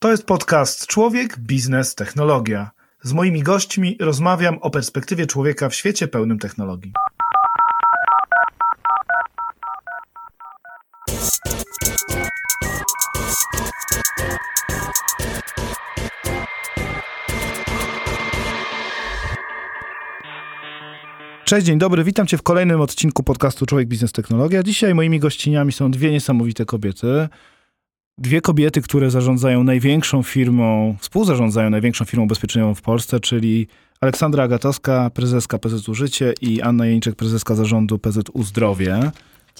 To jest podcast Człowiek, Biznes, Technologia. Z moimi gośćmi rozmawiam o perspektywie człowieka w świecie pełnym technologii. Cześć, dzień dobry, witam Cię w kolejnym odcinku podcastu Człowiek, Biznes, Technologia. Dzisiaj moimi gościniami są dwie niesamowite kobiety. Dwie kobiety, które zarządzają największą firmą, współzarządzają największą firmą ubezpieczeniową w Polsce, czyli Aleksandra Agatowska, prezeska PZU Życie i Anna Jeńczek, prezeska zarządu PZU Zdrowie.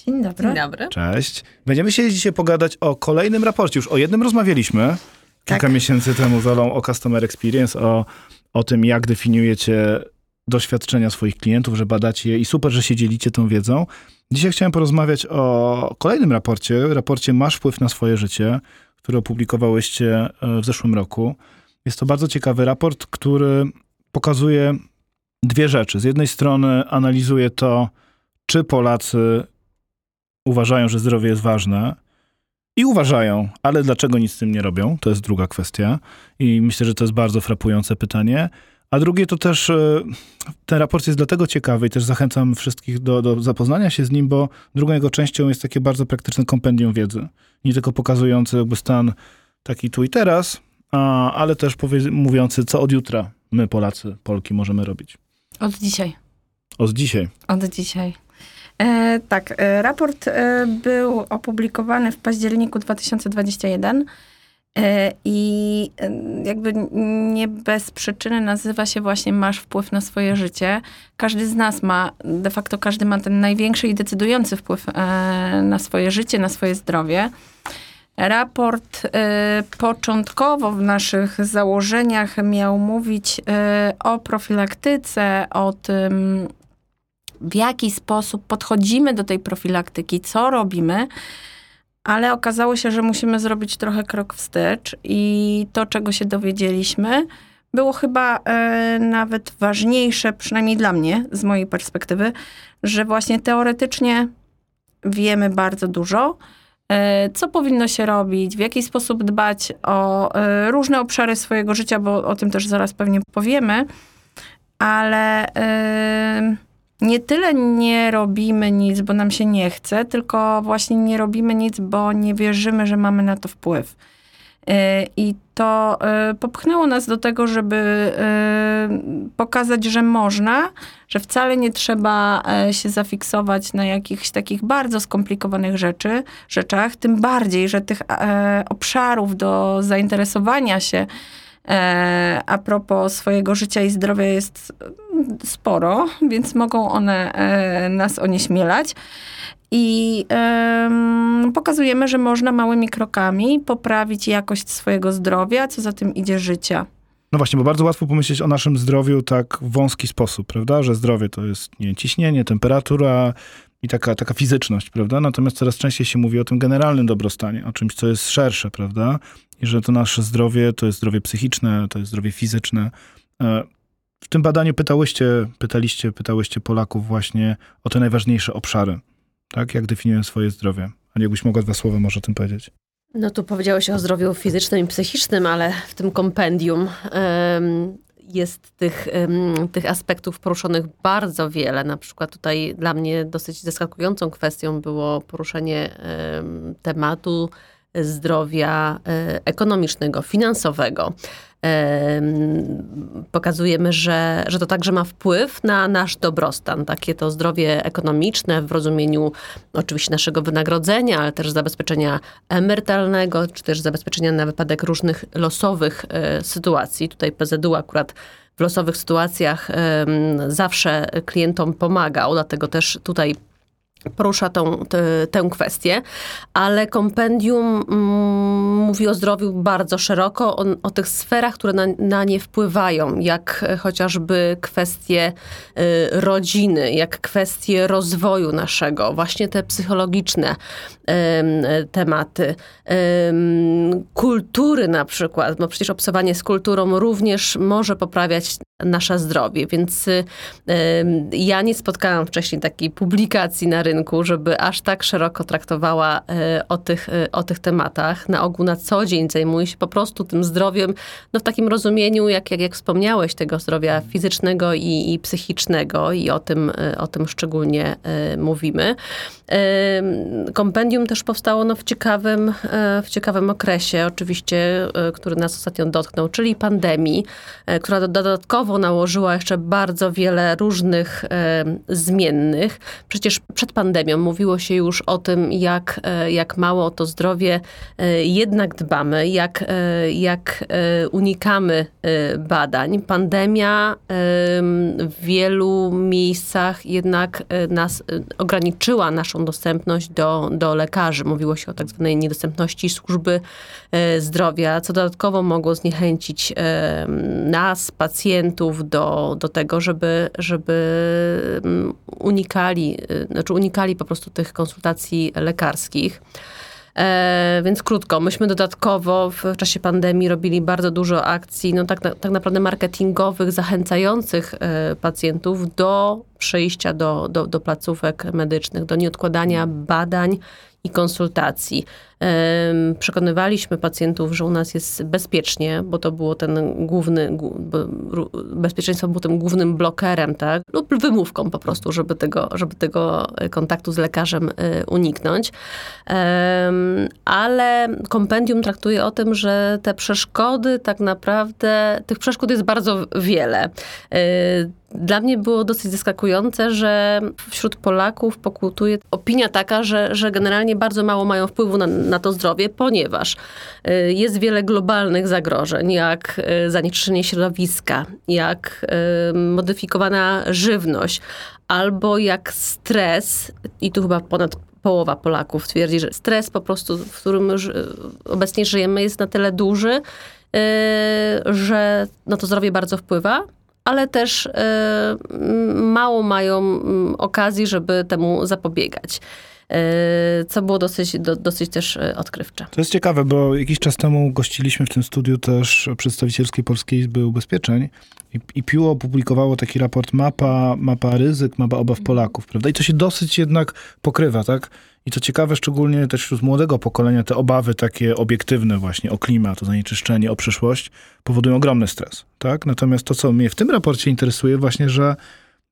Dzień dobry. Dzień dobry. Cześć. Będziemy się dzisiaj pogadać o kolejnym raporcie. Już o jednym rozmawialiśmy kilka Tak. miesięcy temu z Olą o Customer Experience, o, o tym, jak definiujecie doświadczenia swoich klientów, że badacie je i super, że się dzielicie tą wiedzą. Dzisiaj chciałem porozmawiać o kolejnym raporcie, raporcie Masz wpływ na swoje życie, który opublikowałyście e, w zeszłym roku. Jest to bardzo ciekawy raport, który pokazuje dwie rzeczy. Z jednej strony analizuje to, czy Polacy uważają, że zdrowie jest ważne i uważają, ale dlaczego nic z tym nie robią? To jest druga kwestia i myślę, że to jest bardzo frapujące pytanie. A drugie to też, e, ten raport jest dlatego ciekawy i też zachęcam wszystkich do, do zapoznania się z nim, bo drugą jego częścią jest takie bardzo praktyczne kompendium wiedzy. Nie tylko pokazujący jakby stan taki tu i teraz, a, ale też powie, mówiący, co od jutra my Polacy, Polki możemy robić. Od dzisiaj. Od dzisiaj. Od dzisiaj. E, tak, e, raport e, był opublikowany w październiku 2021 e, i e, jakby nie bez przyczyny nazywa się właśnie Masz wpływ na swoje życie. Każdy z nas ma, de facto każdy ma ten największy i decydujący wpływ e, na swoje życie, na swoje zdrowie. Raport e, początkowo w naszych założeniach miał mówić o profilaktyce, o tym, w jaki sposób podchodzimy do tej profilaktyki, co robimy, ale okazało się, że musimy zrobić trochę krok wstecz i to, czego się dowiedzieliśmy, było chyba e, nawet ważniejsze, przynajmniej dla mnie, z mojej perspektywy, że właśnie teoretycznie wiemy bardzo dużo, e, co powinno się robić, w jaki sposób dbać o e, różne obszary swojego życia, bo o tym też zaraz pewnie powiemy, ale e, nie tyle nie robimy nic, bo nam się nie chce, tylko właśnie nie robimy nic, bo nie wierzymy, że mamy na to wpływ. E, I to e, popchnęło nas do tego, żeby e, pokazać, że można, że wcale nie trzeba e, się zafiksować na jakichś takich bardzo skomplikowanych rzeczy, rzeczach, tym bardziej, że tych e, obszarów do zainteresowania się a propos swojego życia i zdrowia jest sporo, więc mogą one e, nas onieśmielać. I em, pokazujemy, że można małymi krokami poprawić jakość swojego zdrowia, co za tym idzie życia. No właśnie, bo bardzo łatwo pomyśleć o naszym zdrowiu tak w wąski sposób, prawda? Że zdrowie to jest nie, ciśnienie, temperatura i taka, taka fizyczność, prawda? Natomiast coraz częściej się mówi o tym generalnym dobrostanie, o czymś, co jest szersze, prawda? I że to nasze zdrowie to jest zdrowie psychiczne, to jest zdrowie fizyczne. E, W tym badaniu pytałyście, pytaliście, pytałyście Polaków właśnie o te najważniejsze obszary, tak? Jak definiują swoje zdrowie. A jakbyś mogła dwa słowa może o tym powiedzieć? No tu powiedziałeś o zdrowiu fizycznym i psychicznym, ale w tym kompendium jest tych, tych aspektów poruszonych bardzo wiele. Na przykład tutaj dla mnie dosyć zaskakującą kwestią było poruszenie em, tematu zdrowia e, ekonomicznego, finansowego. Em, Pokazujemy, że, że to także ma wpływ na nasz dobrostan. Takie to zdrowie ekonomiczne w rozumieniu oczywiście naszego wynagrodzenia, ale też zabezpieczenia emerytalnego, czy też zabezpieczenia na wypadek różnych losowych e, sytuacji. Tutaj PZU akurat w losowych sytuacjach zawsze klientom pomagał, dlatego też tutaj porusza tą, tę, tę kwestię, ale kompendium mm, mówi o zdrowiu bardzo szeroko, o, o tych sferach, które na, na nie wpływają, jak chociażby kwestie y, rodziny, jak kwestie rozwoju naszego, właśnie te psychologiczne em, tematy, em, kultury na przykład, bo przecież obcowanie z kulturą również może poprawiać nasze zdrowie, więc y, ja nie spotkałam wcześniej takiej publikacji na rynku, żeby aż tak szeroko traktowała o tych, o tych tematach. Na ogół na co dzień zajmuje się po prostu tym zdrowiem, no w takim rozumieniu, jak, jak, jak wspomniałeś, tego zdrowia fizycznego i, i psychicznego i o tym, o tym szczególnie mówimy. Kompendium też powstało no, w, ciekawym, w ciekawym okresie, oczywiście, który nas ostatnio dotknął, czyli pandemii, która dodatkowo nałożyła jeszcze bardzo wiele różnych zmiennych. Przecież przed pandemią mówiło się już o tym, jak, e, jak mało o to zdrowie e, jednak dbamy, jak, e, jak unikamy badań. Pandemia w wielu miejscach jednak nas ograniczyła naszą dostępność do, do lekarzy. Mówiło się o tak zwanej niedostępności służby zdrowia, co dodatkowo mogło zniechęcić nas, pacjentów do, do tego, żeby, żeby unikali, znaczy unikali po prostu tych konsultacji lekarskich. E, więc krótko, myśmy dodatkowo w czasie pandemii robili bardzo dużo akcji, no tak, tak naprawdę marketingowych, zachęcających e, pacjentów do przejścia do, do, do placówek medycznych, do nieodkładania badań i konsultacji. Przekonywaliśmy pacjentów, że u nas jest bezpiecznie, bo to było ten główny, bezpieczeństwo było tym głównym blokerem, tak? Lub wymówką po prostu, żeby tego, żeby tego kontaktu z lekarzem y, uniknąć. Ale kompendium traktuje o tym, że te przeszkody tak naprawdę, tych przeszkód jest bardzo wiele. Y, dla mnie było dosyć zaskakujące, że wśród Polaków pokutuje opinia taka, że, że generalnie bardzo mało mają wpływu na, na to zdrowie, ponieważ y, jest wiele globalnych zagrożeń, jak y, zanieczyszczenie środowiska, jak y, modyfikowana żywność, albo jak stres, i tu chyba ponad połowa Polaków twierdzi, że stres po prostu, w którym obecnie żyjemy, jest na tyle duży, że na to zdrowie bardzo wpływa ale też mało mają okazji, żeby temu zapobiegać co było dosyć, do, dosyć też e, odkrywcze. To jest ciekawe, bo jakiś czas temu gościliśmy w tym studiu też przedstawicielskiej Polskiej Izby Ubezpieczeń i, i PIU opublikowało taki raport mapa, mapa ryzyk, mapa obaw Polaków, prawda? I to się dosyć jednak pokrywa, tak? I co ciekawe, szczególnie też wśród młodego pokolenia, te obawy takie obiektywne właśnie o klimat, o zanieczyszczenie, o przyszłość, powodują ogromny stres, tak? Natomiast to, co mnie w tym raporcie interesuje, właśnie, że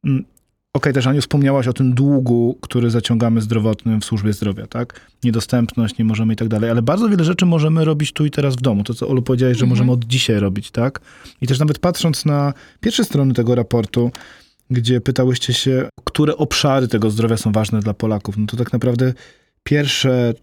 mm, okay, też Aniu wspomniałaś o tym długu, który zaciągamy zdrowotnym w służbie zdrowia, tak? Niedostępność, nie możemy i tak dalej, ale bardzo wiele rzeczy możemy robić tu i teraz w domu. To, co Olu powiedziałeś, że mhm. możemy od dzisiaj robić, tak? I też nawet patrząc na pierwsze strony tego raportu, gdzie pytałyście się, które obszary tego zdrowia są ważne dla Polaków. No to tak naprawdę pierwsze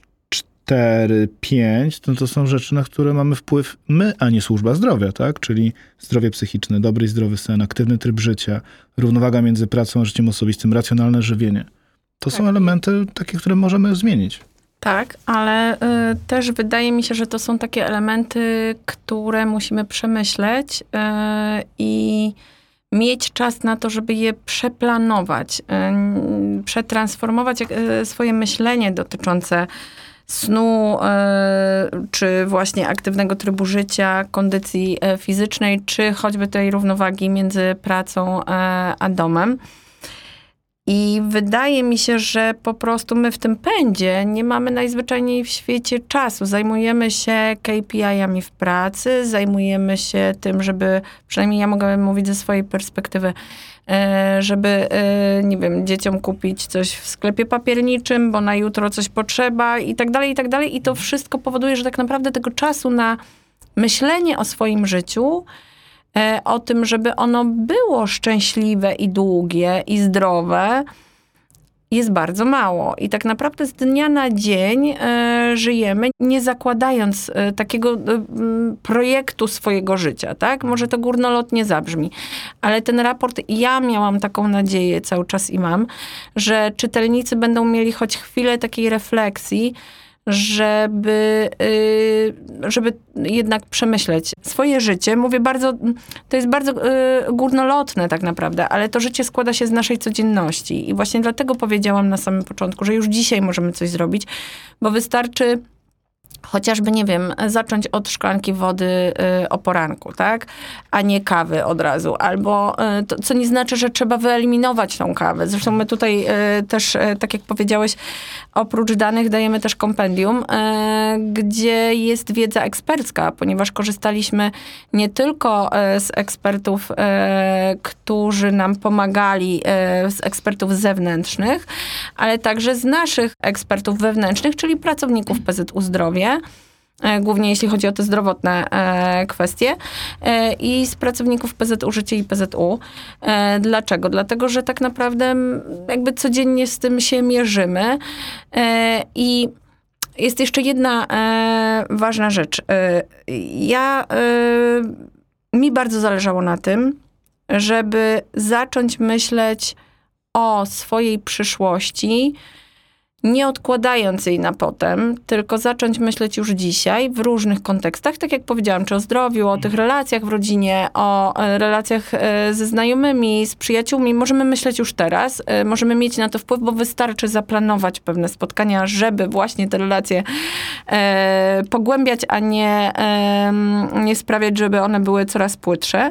cztery, pięć, no to są rzeczy, na które mamy wpływ my, a nie służba zdrowia, tak? Czyli zdrowie psychiczne, dobry i zdrowy sen, aktywny tryb życia, równowaga między pracą a życiem osobistym, racjonalne żywienie. To tak. są elementy takie, które możemy zmienić. Tak, ale y, też wydaje mi się, że to są takie elementy, które musimy przemyśleć y, i mieć czas na to, żeby je przeplanować, y, przetransformować y, swoje myślenie dotyczące snu, y, czy właśnie aktywnego trybu życia, kondycji fizycznej, czy choćby tej równowagi między pracą a domem. I wydaje mi się, że po prostu my w tym pędzie nie mamy najzwyczajniej w świecie czasu. Zajmujemy się KPI-ami w pracy, zajmujemy się tym, żeby, przynajmniej ja mogę mówić ze swojej perspektywy, e, żeby, e, nie wiem, dzieciom kupić coś w sklepie papierniczym, bo na jutro coś potrzeba i tak dalej, i tak dalej. I to wszystko powoduje, że tak naprawdę tego czasu na myślenie o swoim życiu E, o tym, żeby ono było szczęśliwe i długie i zdrowe, jest bardzo mało. I tak naprawdę z dnia na dzień e, żyjemy, nie zakładając e, takiego e, projektu swojego życia, tak? Może to górnolotnie zabrzmi, ale ten raport, ja miałam taką nadzieję cały czas i mam, że czytelnicy będą mieli choć chwilę takiej refleksji, żeby, y, żeby jednak przemyśleć swoje życie. Mówię bardzo, to jest bardzo y, górnolotne tak naprawdę, ale to życie składa się z naszej codzienności. I właśnie dlatego powiedziałam na samym początku, że już dzisiaj możemy coś zrobić, bo wystarczy chociażby, nie wiem, zacząć od szklanki wody y, o poranku, tak? A nie kawy od razu. Albo, y, to, co nie znaczy, że trzeba wyeliminować tą kawę. Zresztą my tutaj y, też, tak jak powiedziałeś, oprócz danych dajemy też kompendium, gdzie jest wiedza ekspercka, ponieważ korzystaliśmy nie tylko z ekspertów, którzy nam pomagali, z ekspertów zewnętrznych, ale także z naszych ekspertów wewnętrznych, czyli pracowników PZU Zdrowie, e, głównie jeśli chodzi o te zdrowotne e, kwestie, e, i z pracowników PZU Życie i PZU. Dlaczego? Dlatego, że tak naprawdę jakby codziennie z tym się mierzymy i jest jeszcze jedna ważna rzecz. Ja, mi bardzo zależało na tym, żeby zacząć myśleć o swojej przyszłości, nie odkładając jej na potem, tylko zacząć myśleć już dzisiaj w różnych kontekstach, tak jak powiedziałam, czy o zdrowiu, o tych relacjach w rodzinie, o e, relacjach e, ze znajomymi, z przyjaciółmi. Możemy myśleć już teraz, e, możemy mieć na to wpływ, bo wystarczy zaplanować pewne spotkania, żeby właśnie te relacje pogłębiać, a nie, nie sprawiać, żeby one były coraz płytsze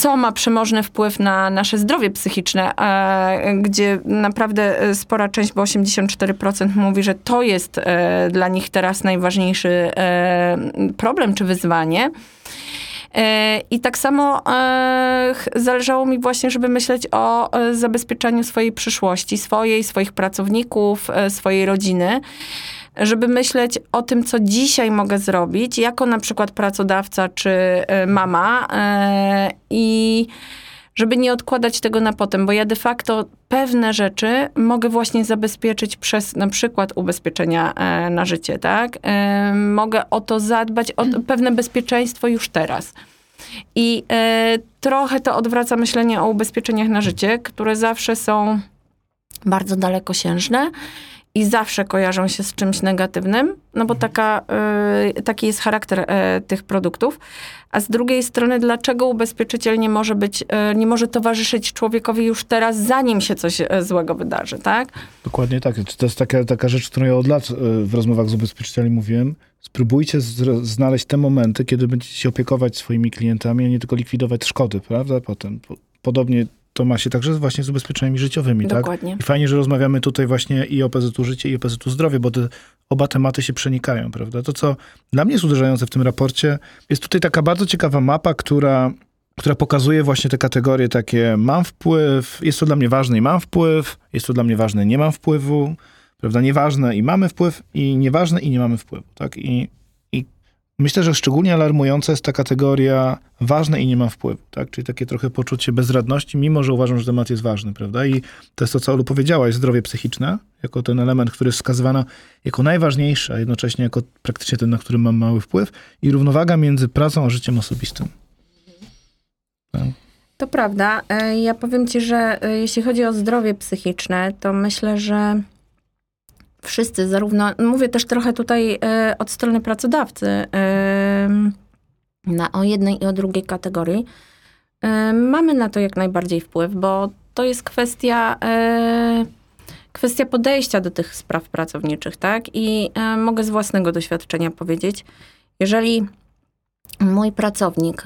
co ma przemożny wpływ na nasze zdrowie psychiczne, e, gdzie naprawdę e, spora część, bo 84% mówi, że to jest e, dla nich teraz najważniejszy problem czy wyzwanie. I tak samo zależało mi właśnie, żeby myśleć o zabezpieczaniu swojej przyszłości, swojej, swoich pracowników, swojej rodziny żeby myśleć o tym, co dzisiaj mogę zrobić, jako na przykład pracodawca czy e, mama e, i żeby nie odkładać tego na potem, bo ja de facto pewne rzeczy mogę właśnie zabezpieczyć przez na przykład ubezpieczenia e, na życie, tak? Mogę o to zadbać, o pewne bezpieczeństwo już teraz. I trochę to odwraca myślenie o ubezpieczeniach na życie, które zawsze są bardzo dalekosiężne i zawsze kojarzą się z czymś negatywnym, no bo taka, y, taki jest charakter y, tych produktów. A z drugiej strony, dlaczego ubezpieczyciel nie może być, y, nie może towarzyszyć człowiekowi już teraz, zanim się coś y, złego wydarzy, tak? Dokładnie tak. To jest taka, taka rzecz, którą ja od lat w rozmowach z ubezpieczycielami mówiłem. Spróbujcie zro- znaleźć te momenty, kiedy będziecie się opiekować swoimi klientami, a nie tylko likwidować szkody, prawda? Potem po- podobnie to ma się także właśnie z ubezpieczeniami życiowymi, tak? Dokładnie. I fajnie, że rozmawiamy tutaj właśnie i o PZU Życie, i o PZU Zdrowie, bo te oba tematy się przenikają, prawda? To, co dla mnie jest uderzające w tym raporcie, jest tutaj taka bardzo ciekawa mapa, która, która pokazuje właśnie te kategorie takie mam wpływ, jest to dla mnie ważne i mam wpływ, jest to dla mnie ważne, nie mam wpływu, prawda? Nieważne i mamy wpływ, i nieważne i nie mamy wpływu, tak? I myślę, że szczególnie alarmująca jest ta kategoria ważne i nie mam wpływu, tak? Czyli takie trochę poczucie bezradności, mimo że uważam, że temat jest ważny, prawda? I to jest to, co Olu powiedziałaś, zdrowie psychiczne, jako ten element, który jest wskazywany jako najważniejszy, a jednocześnie jako praktycznie ten, na który mam mały wpływ i równowaga między pracą a życiem osobistym. To prawda. E, Ja powiem ci, że e, jeśli chodzi o zdrowie psychiczne, to myślę, że wszyscy, zarówno, mówię też trochę tutaj e, od strony pracodawcy, em, na, o jednej i o drugiej kategorii, e, mamy na to jak najbardziej wpływ, bo to jest kwestia, e, kwestia podejścia do tych spraw pracowniczych, tak? I e, mogę z własnego doświadczenia powiedzieć, jeżeli mój pracownik,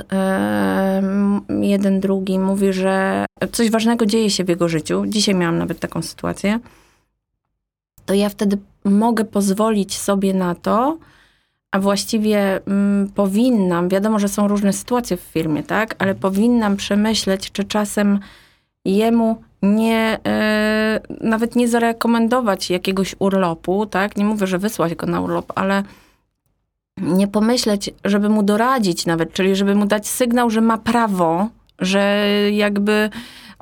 jeden, drugi, mówi, że coś ważnego dzieje się w jego życiu. Dzisiaj miałam nawet taką sytuację. To ja wtedy mogę pozwolić sobie na to, a właściwie mm, powinnam, wiadomo, że są różne sytuacje w firmie, tak, ale powinnam przemyśleć, czy czasem jemu nie, e, nawet nie zarekomendować jakiegoś urlopu, tak, nie mówię, że wysłać go na urlop, ale nie pomyśleć, żeby mu doradzić nawet, czyli żeby mu dać sygnał, że ma prawo, że jakby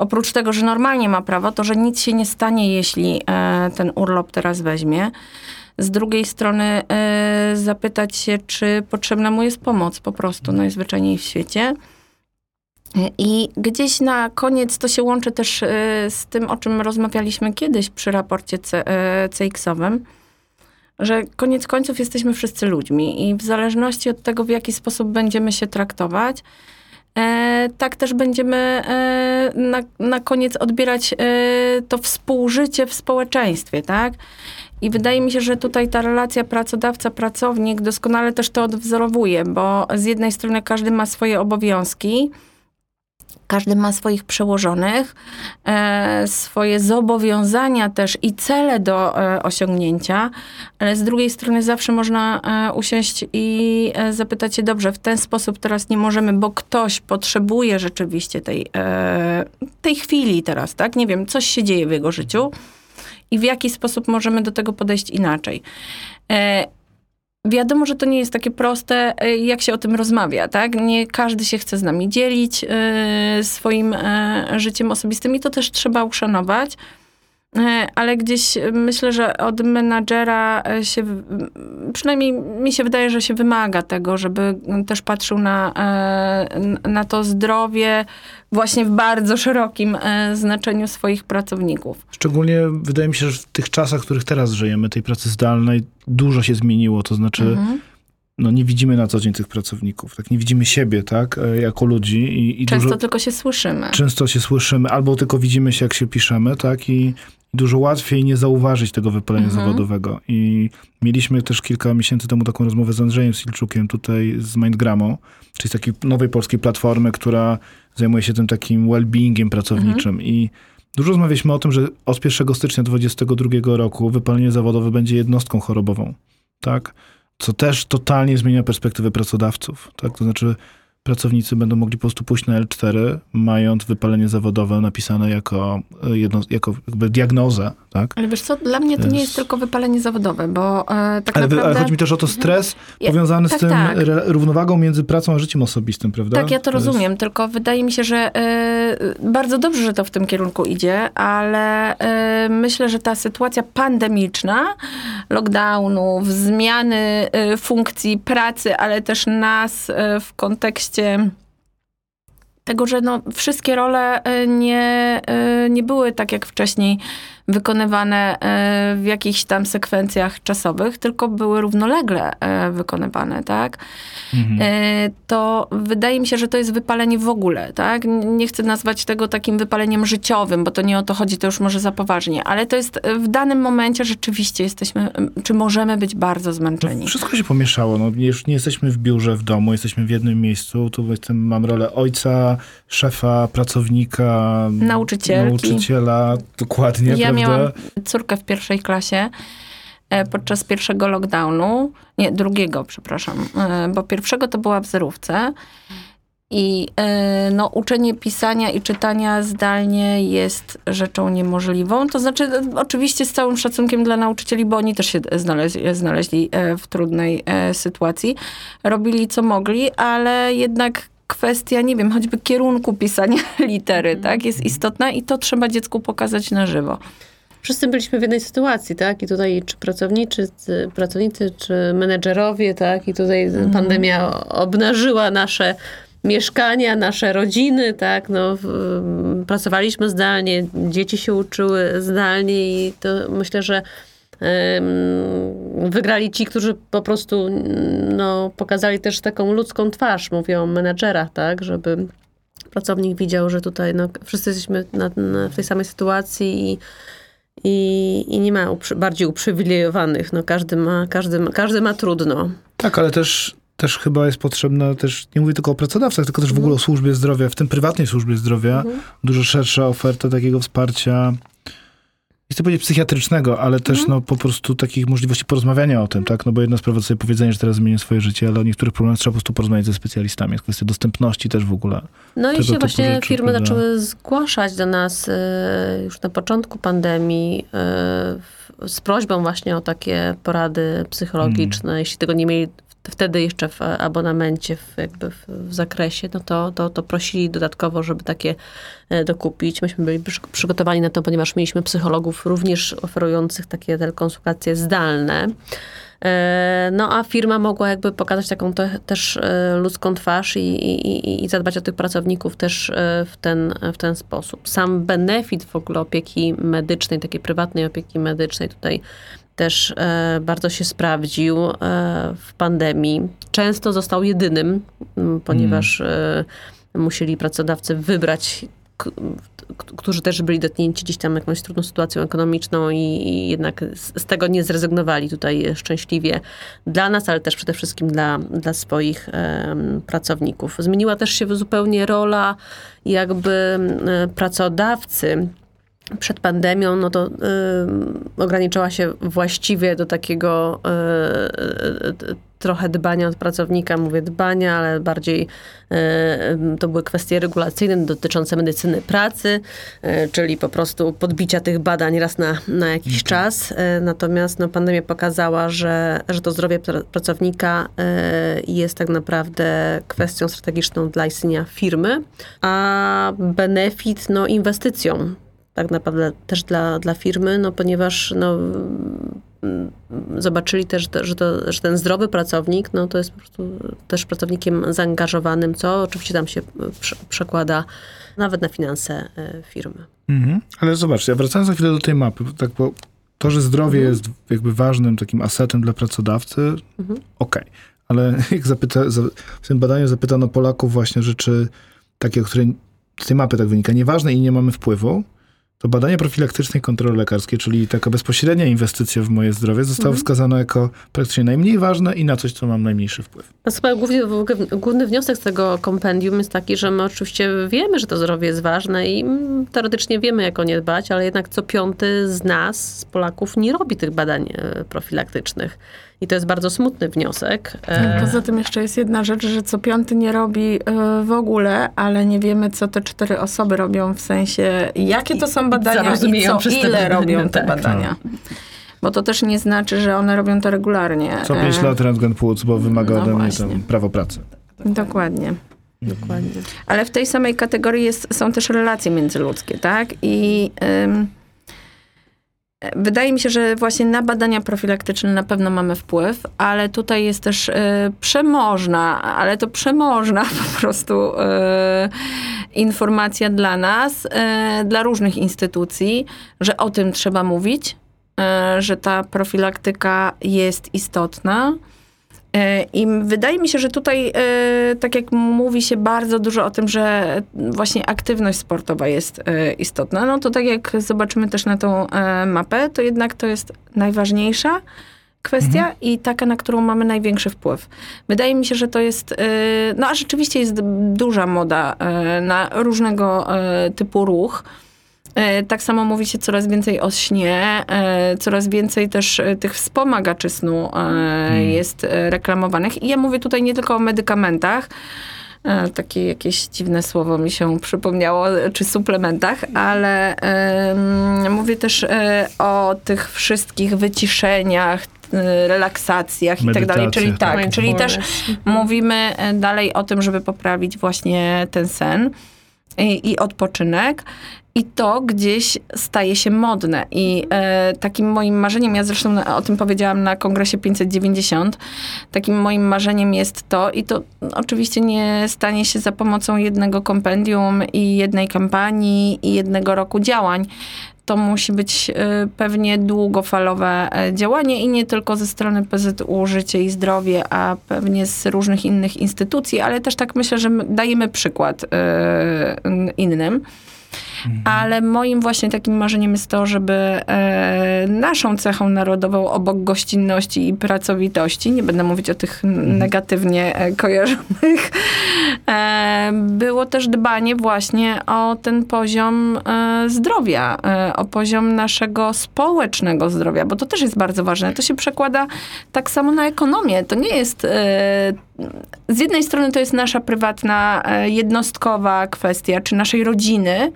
oprócz tego, że normalnie ma prawo, to że nic się nie stanie, jeśli e, ten urlop teraz weźmie. Z drugiej strony e, zapytać się, czy potrzebna mu jest pomoc po prostu najzwyczajniej w świecie. I gdzieś na koniec to się łączy też e, z tym, o czym rozmawialiśmy kiedyś przy raporcie CX-owym, że koniec końców jesteśmy wszyscy ludźmi i w zależności od tego, w jaki sposób będziemy się traktować, tak też będziemy e, e, na, na koniec odbierać e, to współżycie w społeczeństwie, tak? I wydaje mi się, że tutaj ta relacja pracodawca-pracownik doskonale też to odwzorowuje, bo z jednej strony każdy ma swoje obowiązki, każdy ma swoich przełożonych, e, swoje zobowiązania też i cele do e, osiągnięcia, ale z drugiej strony zawsze można e, usiąść i zapytać się, dobrze, w ten sposób teraz nie możemy, bo ktoś potrzebuje rzeczywiście tej, tej chwili teraz, tak? Nie wiem, coś się dzieje w jego życiu i w jaki sposób możemy do tego podejść inaczej. Wiadomo, że to nie jest takie proste, e, jak się o tym rozmawia, tak? Nie każdy się chce z nami dzielić e, swoim e, życiem osobistym i to też trzeba uszanować. E, Ale gdzieś myślę, że od menadżera e, się, przynajmniej mi się wydaje, że się wymaga tego, żeby też patrzył na, e, na to zdrowie właśnie w bardzo szerokim e, znaczeniu swoich pracowników. Szczególnie wydaje mi się, że w tych czasach, w których teraz żyjemy, tej pracy zdalnej, dużo się zmieniło. To znaczy, Mhm. No nie widzimy na co dzień tych pracowników, tak? Nie widzimy siebie, tak? E, Jako ludzi i, i Często dużo, tylko się słyszymy. często się słyszymy, albo tylko widzimy się, jak się piszemy, tak? I dużo łatwiej nie zauważyć tego wypalenia Mhm. zawodowego. I mieliśmy też kilka miesięcy temu taką rozmowę z Andrzejem Silczukiem tutaj z Mindgramą, czyli z takiej nowej polskiej platformy, która zajmuje się tym takim well-beingiem pracowniczym. I dużo rozmawialiśmy o tym, że od 1 stycznia 2022 roku wypalenie zawodowe będzie jednostką chorobową, tak? Co też totalnie zmienia perspektywę pracodawców, tak? To znaczy pracownicy będą mogli po prostu pójść na L4, mając wypalenie zawodowe napisane jako, e, jedno, jako jakby diagnozę, tak? Ale wiesz co, dla mnie to To nie jest- jest tylko wypalenie zawodowe, bo e, tak Ale, wy- ale naprawdę... chodzi mi też o to stres Ja- powiązany tak, z tym tak. równowagą między pracą a życiem osobistym, prawda? Tak, ja to jest- rozumiem, tylko wydaje mi się, że e, bardzo dobrze, że to w tym kierunku idzie, ale e, myślę, że ta sytuacja pandemiczna, lockdownów, zmiany funkcji pracy, ale też nas w kontekście tego, że no, wszystkie role e, nie, e, nie były tak jak wcześniej wykonywane e, w jakichś tam sekwencjach czasowych, tylko były równolegle e, wykonywane, tak? Mhm. e, to wydaje mi się, że to jest wypalenie w ogóle, tak? Nie chcę nazwać tego takim wypaleniem życiowym, bo to nie o to chodzi, to już może za poważnie, ale to jest w danym momencie rzeczywiście jesteśmy, czy możemy być bardzo zmęczeni. No, wszystko się pomieszało. No, już nie jesteśmy w biurze, w domu, jesteśmy w jednym miejscu. Tu jestem, mam rolę ojca, szefa, pracownika, Nauczycielki. nauczyciela, dokładnie, Ja miałam córkę w pierwszej klasie e, podczas pierwszego lockdownu, nie, drugiego, przepraszam, e, bo pierwszego to była w zerówce. I e, no, uczenie pisania i czytania zdalnie jest rzeczą niemożliwą. To znaczy, oczywiście z całym szacunkiem dla nauczycieli, bo oni też się znaleźli, znaleźli w trudnej sytuacji. Robili co mogli, ale jednak kwestia, nie wiem, choćby kierunku pisania litery, tak, jest istotna i to trzeba dziecku pokazać na żywo. Wszyscy byliśmy w jednej sytuacji, tak? I tutaj czy pracowniczy, czy pracownicy, czy menedżerowie, tak? I tutaj pandemia obnażyła nasze mieszkania, nasze rodziny, tak? No, pracowaliśmy zdalnie, dzieci się uczyły zdalnie i to myślę, że wygrali ci, którzy po prostu no, pokazali też taką ludzką twarz, mówię o menedżerach, tak? Żeby pracownik widział, że tutaj no, wszyscy jesteśmy na, na, w tej samej sytuacji i i, i nie ma uprzy, bardziej uprzywilejowanych. No, każdy, ma, każdy, ma, każdy ma trudno. Tak, ale też, też chyba jest potrzebna, też nie mówię tylko o pracodawcach, tylko też w ogóle o służbie zdrowia, w tym prywatnej służbie zdrowia, dużo szersza oferta takiego wsparcia, nie chcę powiedzieć psychiatrycznego, ale też no, po prostu takich możliwości porozmawiania o tym, tak? No bo jedna sprawa to sobie powiedzenie, że teraz zmienię swoje życie, ale o niektórych problemach trzeba po prostu porozmawiać ze specjalistami. Jest kwestia dostępności też w ogóle. No i się właśnie rzeczy, firmy prawda? zaczęły zgłaszać do nas e, już na początku pandemii w- z prośbą właśnie o takie porady psychologiczne. Jeśli tego nie mieli wtedy jeszcze w abonamencie, w, jakby w, w zakresie, no to, to, to prosili dodatkowo, żeby takie e, dokupić. Myśmy byli przy- przygotowani na to, ponieważ mieliśmy psychologów również oferujących takie telekonsultacje zdalne. E, No a firma mogła jakby pokazać taką te, też e, ludzką twarz i, i, i- zadbać o tych pracowników też w ten, w ten sposób. Sam benefit w ogóle opieki medycznej, takiej prywatnej opieki medycznej tutaj też e, bardzo się sprawdził e, w pandemii. Często został jedynym, m, ponieważ e, musieli pracodawcy wybrać którzy też byli dotknięci gdzieś tam jakąś trudną sytuacją ekonomiczną i, i jednak z, z tego nie zrezygnowali tutaj szczęśliwie dla nas, ale też przede wszystkim dla, dla swoich pracowników. Zmieniła też się zupełnie rola jakby pracodawcy przed pandemią, no to y, ograniczała się właściwie do takiego y, y, trochę dbania od pracownika. Mówię dbania, ale bardziej y, to były kwestie regulacyjne dotyczące medycyny pracy, y, czyli po prostu podbicia tych badań raz na, na jakiś czas. Y, natomiast no, pandemia pokazała, że, że to zdrowie pr- pracownika y, jest tak naprawdę kwestią strategiczną dla istnienia firmy, a benefit no, inwestycją tak naprawdę też dla, dla firmy, no ponieważ no, zobaczyli też, że, to, że ten zdrowy pracownik, no to jest po prostu też pracownikiem zaangażowanym, co oczywiście tam się prze, przekłada nawet na finanse e, firmy. Mhm. Ale zobaczcie, wracając za chwilę do tej mapy, tak, bo to, że zdrowie Mhm. jest jakby ważnym takim asetem dla pracodawcy, Mhm. okej. Ale jak zapyta, za, w tym badaniu zapytano Polaków właśnie rzeczy takie, które z tej mapy tak wynika, nieważne i nie mamy wpływu, to badanie profilaktyczne i kontrole lekarskie, czyli taka bezpośrednia inwestycja w moje zdrowie, zostało Mhm. wskazane jako praktycznie najmniej ważne i na coś, co mam najmniejszy wpływ. No chyba głównie, główny wniosek z tego kompendium jest taki, że my oczywiście wiemy, że to zdrowie jest ważne i teoretycznie wiemy, jak o nie dbać, ale jednak co piąty z nas, z Polaków, nie robi tych badań e, profilaktycznych. I to jest bardzo smutny wniosek. E, Poza tym jeszcze jest jedna rzecz, że co piąty nie robi y, w ogóle, ale nie wiemy, co te cztery osoby robią, w sensie jakie to są badania i rozumieją co, ile robią te tak. badania. Bo to też nie znaczy, że one robią to regularnie. Co 5 E, lat rentgen płuc, bo wymaga no ode mnie prawo pracy. Dokładnie. Dokładnie. Ale w tej samej kategorii jest, są też relacje międzyludzkie, tak? I ym, wydaje mi się, że właśnie na badania profilaktyczne na pewno mamy wpływ, ale tutaj jest też y, przemożna, ale to przemożna po prostu y, informacja dla nas, y, dla różnych instytucji, że o tym trzeba mówić, że ta profilaktyka jest istotna. E, I wydaje mi się, że tutaj, e, tak jak mówi się bardzo dużo o tym, że właśnie aktywność sportowa jest e, istotna, no to tak jak zobaczymy też na tą mapę, to jednak to jest najważniejsza kwestia i taka, na którą mamy największy wpływ. Wydaje mi się, że to jest, no a rzeczywiście jest duża moda na różnego typu ruch. E, Tak samo mówi się coraz więcej o śnie, e, coraz więcej też e, tych wspomagaczy snu e, jest reklamowanych. I ja mówię tutaj nie tylko o medykamentach, takie jakieś dziwne słowo mi się przypomniało, czy suplementach, ale mówię też o tych wszystkich wyciszeniach, relaksacjach i tak dalej. Czyli Medytacjach, tak, czyli też Mindfulness. mówimy dalej o tym, żeby poprawić właśnie ten sen i, i odpoczynek. I to gdzieś staje się modne. I e, takim moim marzeniem, ja zresztą o tym powiedziałam na kongresie 590, takim moim marzeniem jest to, i to oczywiście nie stanie się za pomocą jednego kompendium i jednej kampanii i jednego roku działań. To musi być e, pewnie długofalowe e, działanie i nie tylko ze strony PZU Życie i Zdrowie, a pewnie z różnych innych instytucji, ale też tak myślę, że my dajemy przykład e, innym. Ale moim właśnie takim marzeniem jest to, żeby e, naszą cechą narodową obok gościnności i pracowitości, nie będę mówić o tych n- negatywnie e, kojarzonych, e, było też dbanie właśnie o ten poziom e, zdrowia, e, o poziom naszego społecznego zdrowia, bo to też jest bardzo ważne. To się przekłada tak samo na ekonomię. To nie jest e, z jednej strony to jest nasza prywatna, jednostkowa kwestia, czy naszej rodziny,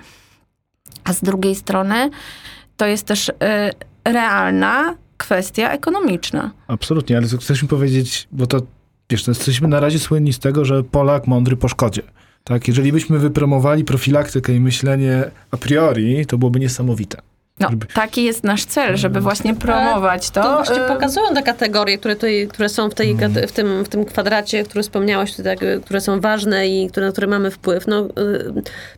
a z drugiej strony to jest też e, realna kwestia ekonomiczna. Absolutnie, ale chcesz mi powiedzieć, bo to, wiesz, jesteśmy na razie słynni z tego, że Polak mądry po szkodzie. Tak, jeżeli byśmy wypromowali profilaktykę i myślenie a priori, to byłoby niesamowite. No, Żeby- taki jest nasz cel, żeby właśnie promować to. To właśnie E, pokazują te kategorie, które, tutaj, które są w, tej, kate- w, tym, w tym kwadracie, który wspomniałaś, tutaj, tak, które są ważne i które, na które mamy wpływ, no, y,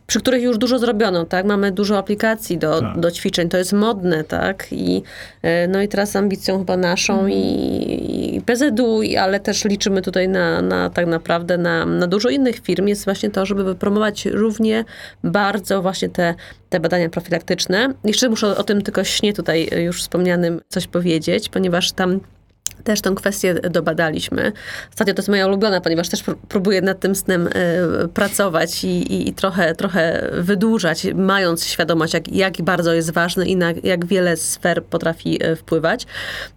przy których już dużo zrobiono, tak? Mamy dużo aplikacji do, Tak. do ćwiczeń, to jest modne, tak? I, y, no i teraz ambicją chyba naszą Mhm. i, i PZU, i- ale też liczymy tutaj na, na tak naprawdę na, na dużo innych firm, jest właśnie to, żeby wypromować równie bardzo właśnie te, te badania profilaktyczne. Jeszcze muszę o tym tylko śnie tutaj już wspomnianym coś powiedzieć, ponieważ tam też tą kwestię dobadaliśmy. Ostatnio to jest moja ulubiona, ponieważ też pró- próbuję nad tym snem e, pracować i, i, i trochę, trochę wydłużać, mając świadomość, jak, jak bardzo jest ważny i na jak wiele sfer potrafi e, wpływać.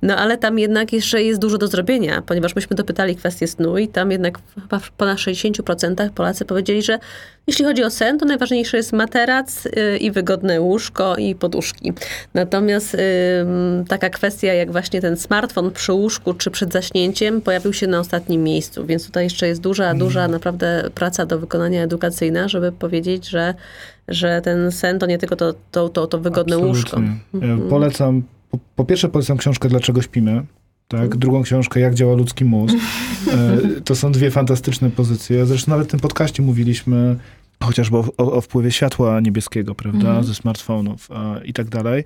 No ale tam jednak jeszcze jest dużo do zrobienia, ponieważ myśmy dopytali kwestię snu i tam jednak chyba w ponad 60% Polacy powiedzieli, że jeśli chodzi o sen, to najważniejsze jest materac y, i wygodne łóżko i poduszki. Natomiast taka kwestia jak właśnie ten smartfon przy łóżku czy przed zaśnięciem pojawił się na ostatnim miejscu, więc tutaj jeszcze jest duża, duża naprawdę praca do wykonania edukacyjna, żeby powiedzieć, że, że ten sen to nie tylko to, to, to, to wygodne łóżko. Absolutnie. Ja Polecam, po, po pierwsze polecam książkę Dlaczego śpimy. Tak, drugą książkę Jak działa ludzki mózg. E, To są dwie fantastyczne pozycje. Zresztą nawet w tym podcaście mówiliśmy chociażby o, o, o wpływie światła niebieskiego, prawda, Mhm. ze smartfonów e, i tak dalej.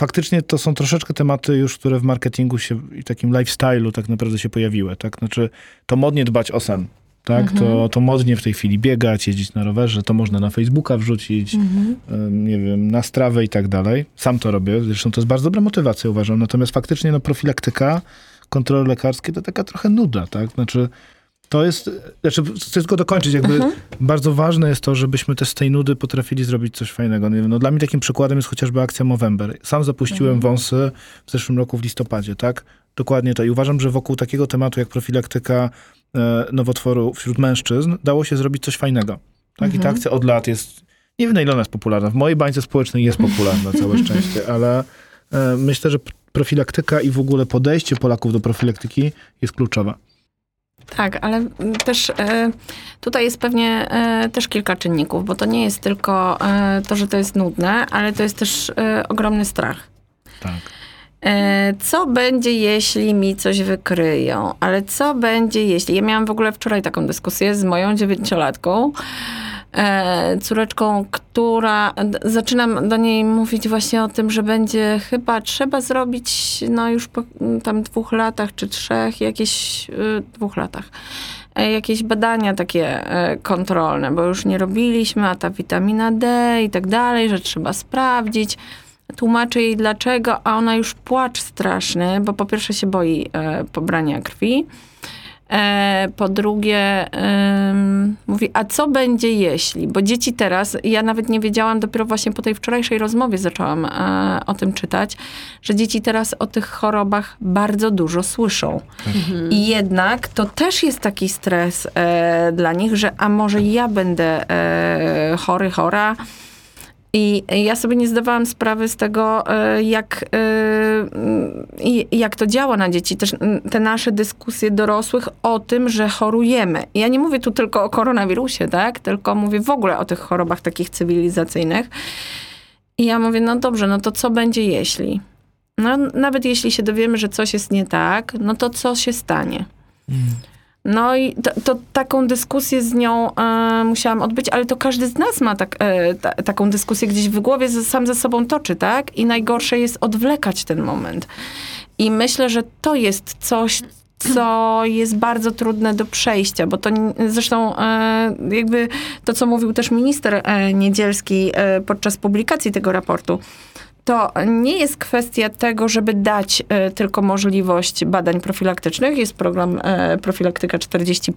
Faktycznie to są troszeczkę tematy już, które w marketingu się i takim lifestyle'u tak naprawdę się pojawiły, tak? Znaczy, to modnie dbać o sen, tak? To, to modnie w tej chwili biegać, jeździć na rowerze, to można na Facebooka wrzucić, Mhm. nie wiem, na strawę i tak dalej. Sam to robię, zresztą to jest bardzo dobra motywacja, uważam. Natomiast faktycznie no, profilaktyka, kontrole lekarskie to taka trochę nuda, tak? Znaczy, to jest, znaczy, chcę tylko dokończyć, jakby bardzo ważne jest to, żebyśmy też z tej nudy potrafili zrobić coś fajnego. Nie wiem, no, dla mnie takim przykładem jest chociażby akcja Movember. Sam zapuściłem wąsy w zeszłym roku w listopadzie, tak? Dokładnie to. I uważam, że wokół takiego tematu jak profilaktyka e, nowotworu wśród mężczyzn dało się zrobić coś fajnego. Tak? I ta akcja od lat jest, nie wiem na ile ona jest popularna. W mojej bańce społecznej jest popularna, całe szczęście, ale e, myślę, że profilaktyka i w ogóle podejście Polaków do profilaktyki jest kluczowe. Tak, ale też e, tutaj jest pewnie e, też kilka czynników, bo to nie jest tylko e, to, że to jest nudne, ale to jest też ogromny strach. Tak. Co będzie, jeśli mi coś wykryją? Ale co będzie, jeśli... Ja miałam w ogóle wczoraj taką dyskusję z moją dziewięciolatką, córeczką, która... Zaczynam do niej mówić właśnie o tym, że będzie chyba trzeba zrobić, no już po tam dwóch latach czy trzech, jakieś... y, dwóch latach e, jakieś badania takie e, kontrolne, bo już nie robiliśmy, a ta witamina D i tak dalej, że trzeba sprawdzić. Tłumaczę jej dlaczego, a ona już płacz straszny, bo po pierwsze się boi e, pobrania krwi. E, po drugie, mówi, a co będzie jeśli? Bo dzieci teraz, ja nawet nie wiedziałam, dopiero właśnie po tej wczorajszej rozmowie zaczęłam e, o tym czytać, że dzieci teraz o tych chorobach bardzo dużo słyszą. I jednak to też jest taki stres e, dla nich, że a może ja będę e, chory, chora. I ja sobie nie zdawałam sprawy z tego, e, jak, e, mm, jak to działa na dzieci. Też mm, te nasze dyskusje dorosłych o tym, że chorujemy. Ja nie mówię tu tylko o koronawirusie, tak? Tylko mówię w ogóle o tych chorobach takich cywilizacyjnych. I ja mówię, no dobrze, no to co będzie jeśli? No nawet jeśli się dowiemy, że coś jest nie tak, no to co się stanie? No i to, to taką dyskusję z nią e, musiałam odbyć, ale to każdy z nas ma tak, e, ta, taką dyskusję gdzieś w głowie, z, sam ze sobą toczy, tak? I najgorsze jest odwlekać ten moment. I myślę, że to jest coś, co jest bardzo trudne do przejścia, bo to zresztą e, jakby to, co mówił też minister e, Niedzielski podczas publikacji tego raportu, to nie jest kwestia tego, żeby dać e, tylko możliwość badań profilaktycznych. Jest program e, Profilaktyka 40,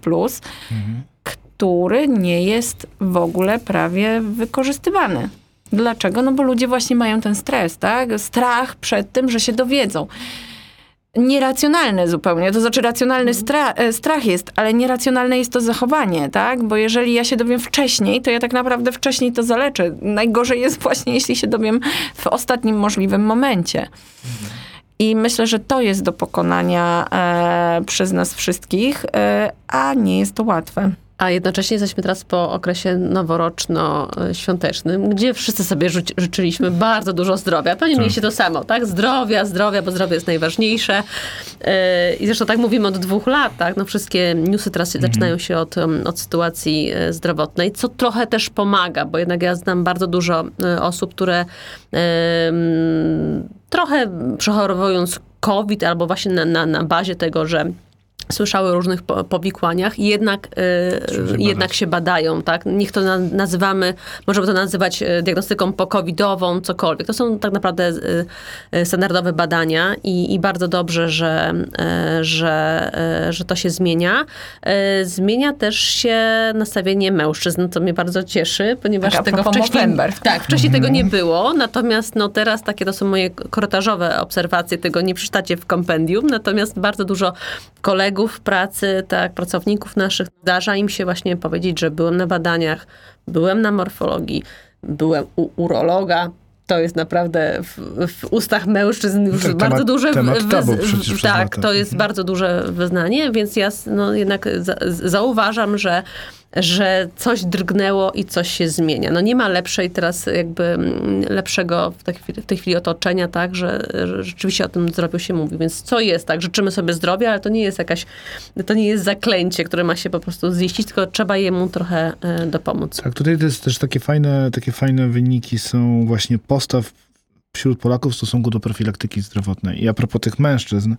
który nie jest w ogóle prawie wykorzystywany. Dlaczego? No bo ludzie właśnie mają ten stres, tak? Strach przed tym, że się dowiedzą. Nieracjonalny zupełnie, to znaczy racjonalny stra- e, strach jest, ale nieracjonalne jest to zachowanie, tak? Bo jeżeli ja się dowiem wcześniej, to ja tak naprawdę wcześniej to zaleczę. Najgorzej jest właśnie, jeśli się dowiem w ostatnim możliwym momencie. I myślę, że to jest do pokonania e, przez nas wszystkich, e, a nie jest to łatwe. A jednocześnie jesteśmy teraz po okresie noworoczno-świątecznym, gdzie wszyscy sobie ży- życzyliśmy bardzo dużo zdrowia. Pewnie mieliście to samo, tak? Zdrowia, zdrowia, bo zdrowie jest najważniejsze. Yy, I zresztą tak mówimy od dwóch lat, tak? No wszystkie newsy teraz zaczynają się od, em, od sytuacji e, zdrowotnej, co trochę też pomaga, bo jednak ja znam bardzo dużo e, osób, które em, trochę przechorowując COVID albo właśnie na, na, na bazie tego, że słyszały o różnych po- powikłaniach i jednak, e, się jednak się badają, tak? Niech to na, nazywamy, możemy to nazywać e, diagnostyką po-covidową, cokolwiek. To są tak naprawdę e, standardowe badania i, i bardzo dobrze, że, że, że to się zmienia. Zmienia też się nastawienie mężczyzn, co mnie bardzo cieszy, ponieważ Tak, tego wcześniej, Movember. tak, wcześniej tego nie było, natomiast no teraz takie to są moje korytarzowe obserwacje, tego nie przeczytacie w kompendium, natomiast bardzo dużo kolegów pracy, tak, pracowników naszych, zdarza im się właśnie powiedzieć, że byłem na badaniach, byłem na morfologii, byłem u urologa, to jest naprawdę w, w ustach mężczyzn już Tak, bardzo temat- duże... temat tabu przecież tak, to jest bardzo duże wyznanie, więc ja no, jednak za, zauważam, że że coś drgnęło i coś się zmienia. No nie ma lepszej teraz jakby mm, lepszego w tej chwili, w tej chwili otoczenia, tak, że, rzeczywiście o tym zdrowiu się mówi. Więc co jest, tak, życzymy sobie zdrowia, ale to nie jest jakaś, to nie jest zaklęcie, które ma się po prostu ziścić, tylko trzeba jemu trochę e, dopomóc. Tak, tutaj jest też takie fajne, takie fajne wyniki są właśnie postaw wśród Polaków w stosunku do profilaktyki zdrowotnej. I a propos tych mężczyzn,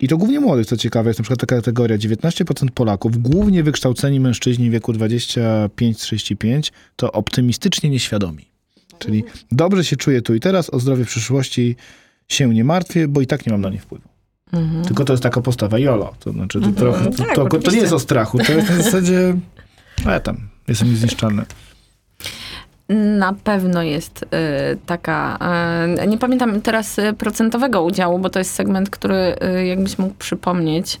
i to głównie młodych, co ciekawe, jest na przykład taka kategoria 19% Polaków, głównie wykształceni mężczyźni w wieku 25-35, to optymistycznie nieświadomi. Czyli dobrze się czuję tu i teraz, o zdrowie w przyszłości się nie martwię, bo i tak nie mam na nie wpływu. Mhm. Tylko to jest taka postawa YOLO. To znaczy, to, trochę, to, Tak, to, to nie oczywiście. jest o strachu, to jest na zasadzie, a ja tam, jestem niezniszczalny. Na pewno jest y, taka, y, nie pamiętam teraz y, procentowego udziału, bo to jest segment, który jakbyś mógł przypomnieć,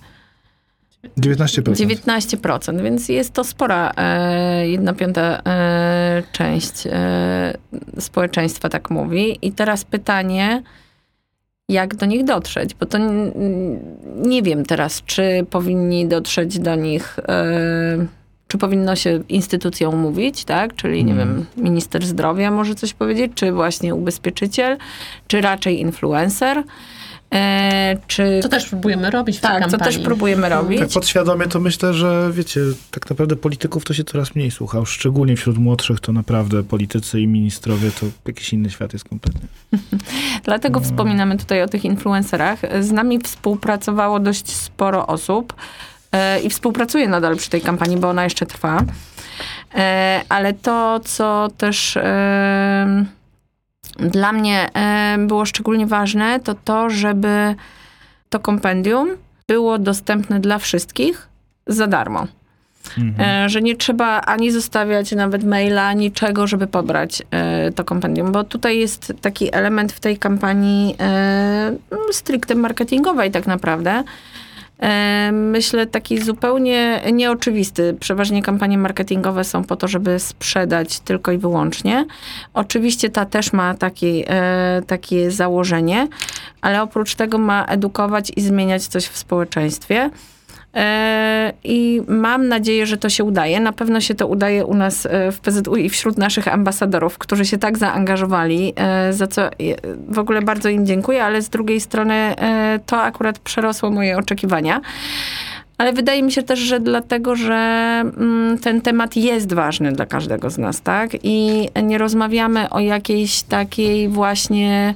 19%. 19%, więc jest to spora e, jedna piąta e, część e, społeczeństwa, tak mówi. I teraz pytanie, jak do nich dotrzeć? Bo to n- nie wiem teraz, czy powinni dotrzeć do nich, e, czy powinno się instytucją mówić, tak? Czyli, nie Mhm. wiem, minister zdrowia może coś powiedzieć, czy właśnie ubezpieczyciel, czy raczej influencer, e, czy... Co też próbujemy robić w tej tak, kampanii. też próbujemy robić. Tak podświadomie to myślę, że wiecie, tak naprawdę polityków to się coraz mniej słucha. Szczególnie wśród młodszych to naprawdę politycy i ministrowie to jakiś inny świat jest kompletnie. Dlatego wspominamy tutaj o tych influencerach. Z nami współpracowało dość sporo osób i współpracuje nadal przy tej kampanii, bo ona jeszcze trwa. E, ale to, co też e, dla mnie e, było szczególnie ważne, to to, żeby to kompendium było dostępne dla wszystkich za darmo. Mhm. E, że nie trzeba ani zostawiać nawet maila, niczego, żeby pobrać e, to kompendium, bo tutaj jest taki element w tej kampanii e, stricte marketingowej tak naprawdę. Myślę taki zupełnie nieoczywisty. Przeważnie kampanie marketingowe są po to, żeby sprzedać tylko i wyłącznie. Oczywiście ta też ma taki, e, takie założenie, ale oprócz tego ma edukować i zmieniać coś w społeczeństwie. E, I mam nadzieję, że to się udaje. Na pewno się to udaje u nas e, w PZU i wśród naszych ambasadorów, którzy się tak zaangażowali, e, za co w ogóle bardzo im dziękuję, ale z drugiej strony to akurat przerosło moje oczekiwania. Ale wydaje mi się też, że dlatego, że mm, ten temat jest ważny dla każdego z nas, tak? I nie rozmawiamy o jakiejś takiej właśnie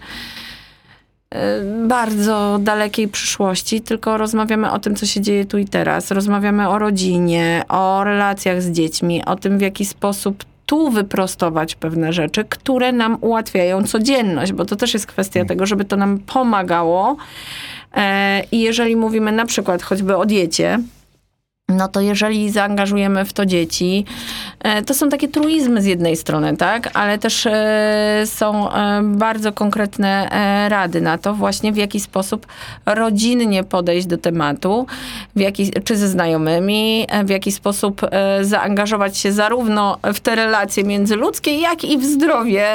bardzo dalekiej przyszłości, tylko rozmawiamy o tym, co się dzieje tu i teraz. Rozmawiamy o rodzinie, o relacjach z dziećmi, o tym, w jaki sposób tu wyprostować pewne rzeczy, które nam ułatwiają codzienność, bo to też jest kwestia tego, żeby to nam pomagało. E, I jeżeli mówimy na przykład choćby o diecie, no to jeżeli zaangażujemy w to dzieci, e, to są takie truizmy z jednej strony, tak? Ale też e, są e, bardzo konkretne rady na to właśnie, w jaki sposób rodzinnie podejść do tematu, w jaki, czy ze znajomymi, w jaki sposób zaangażować się zarówno w te relacje międzyludzkie, jak i w zdrowie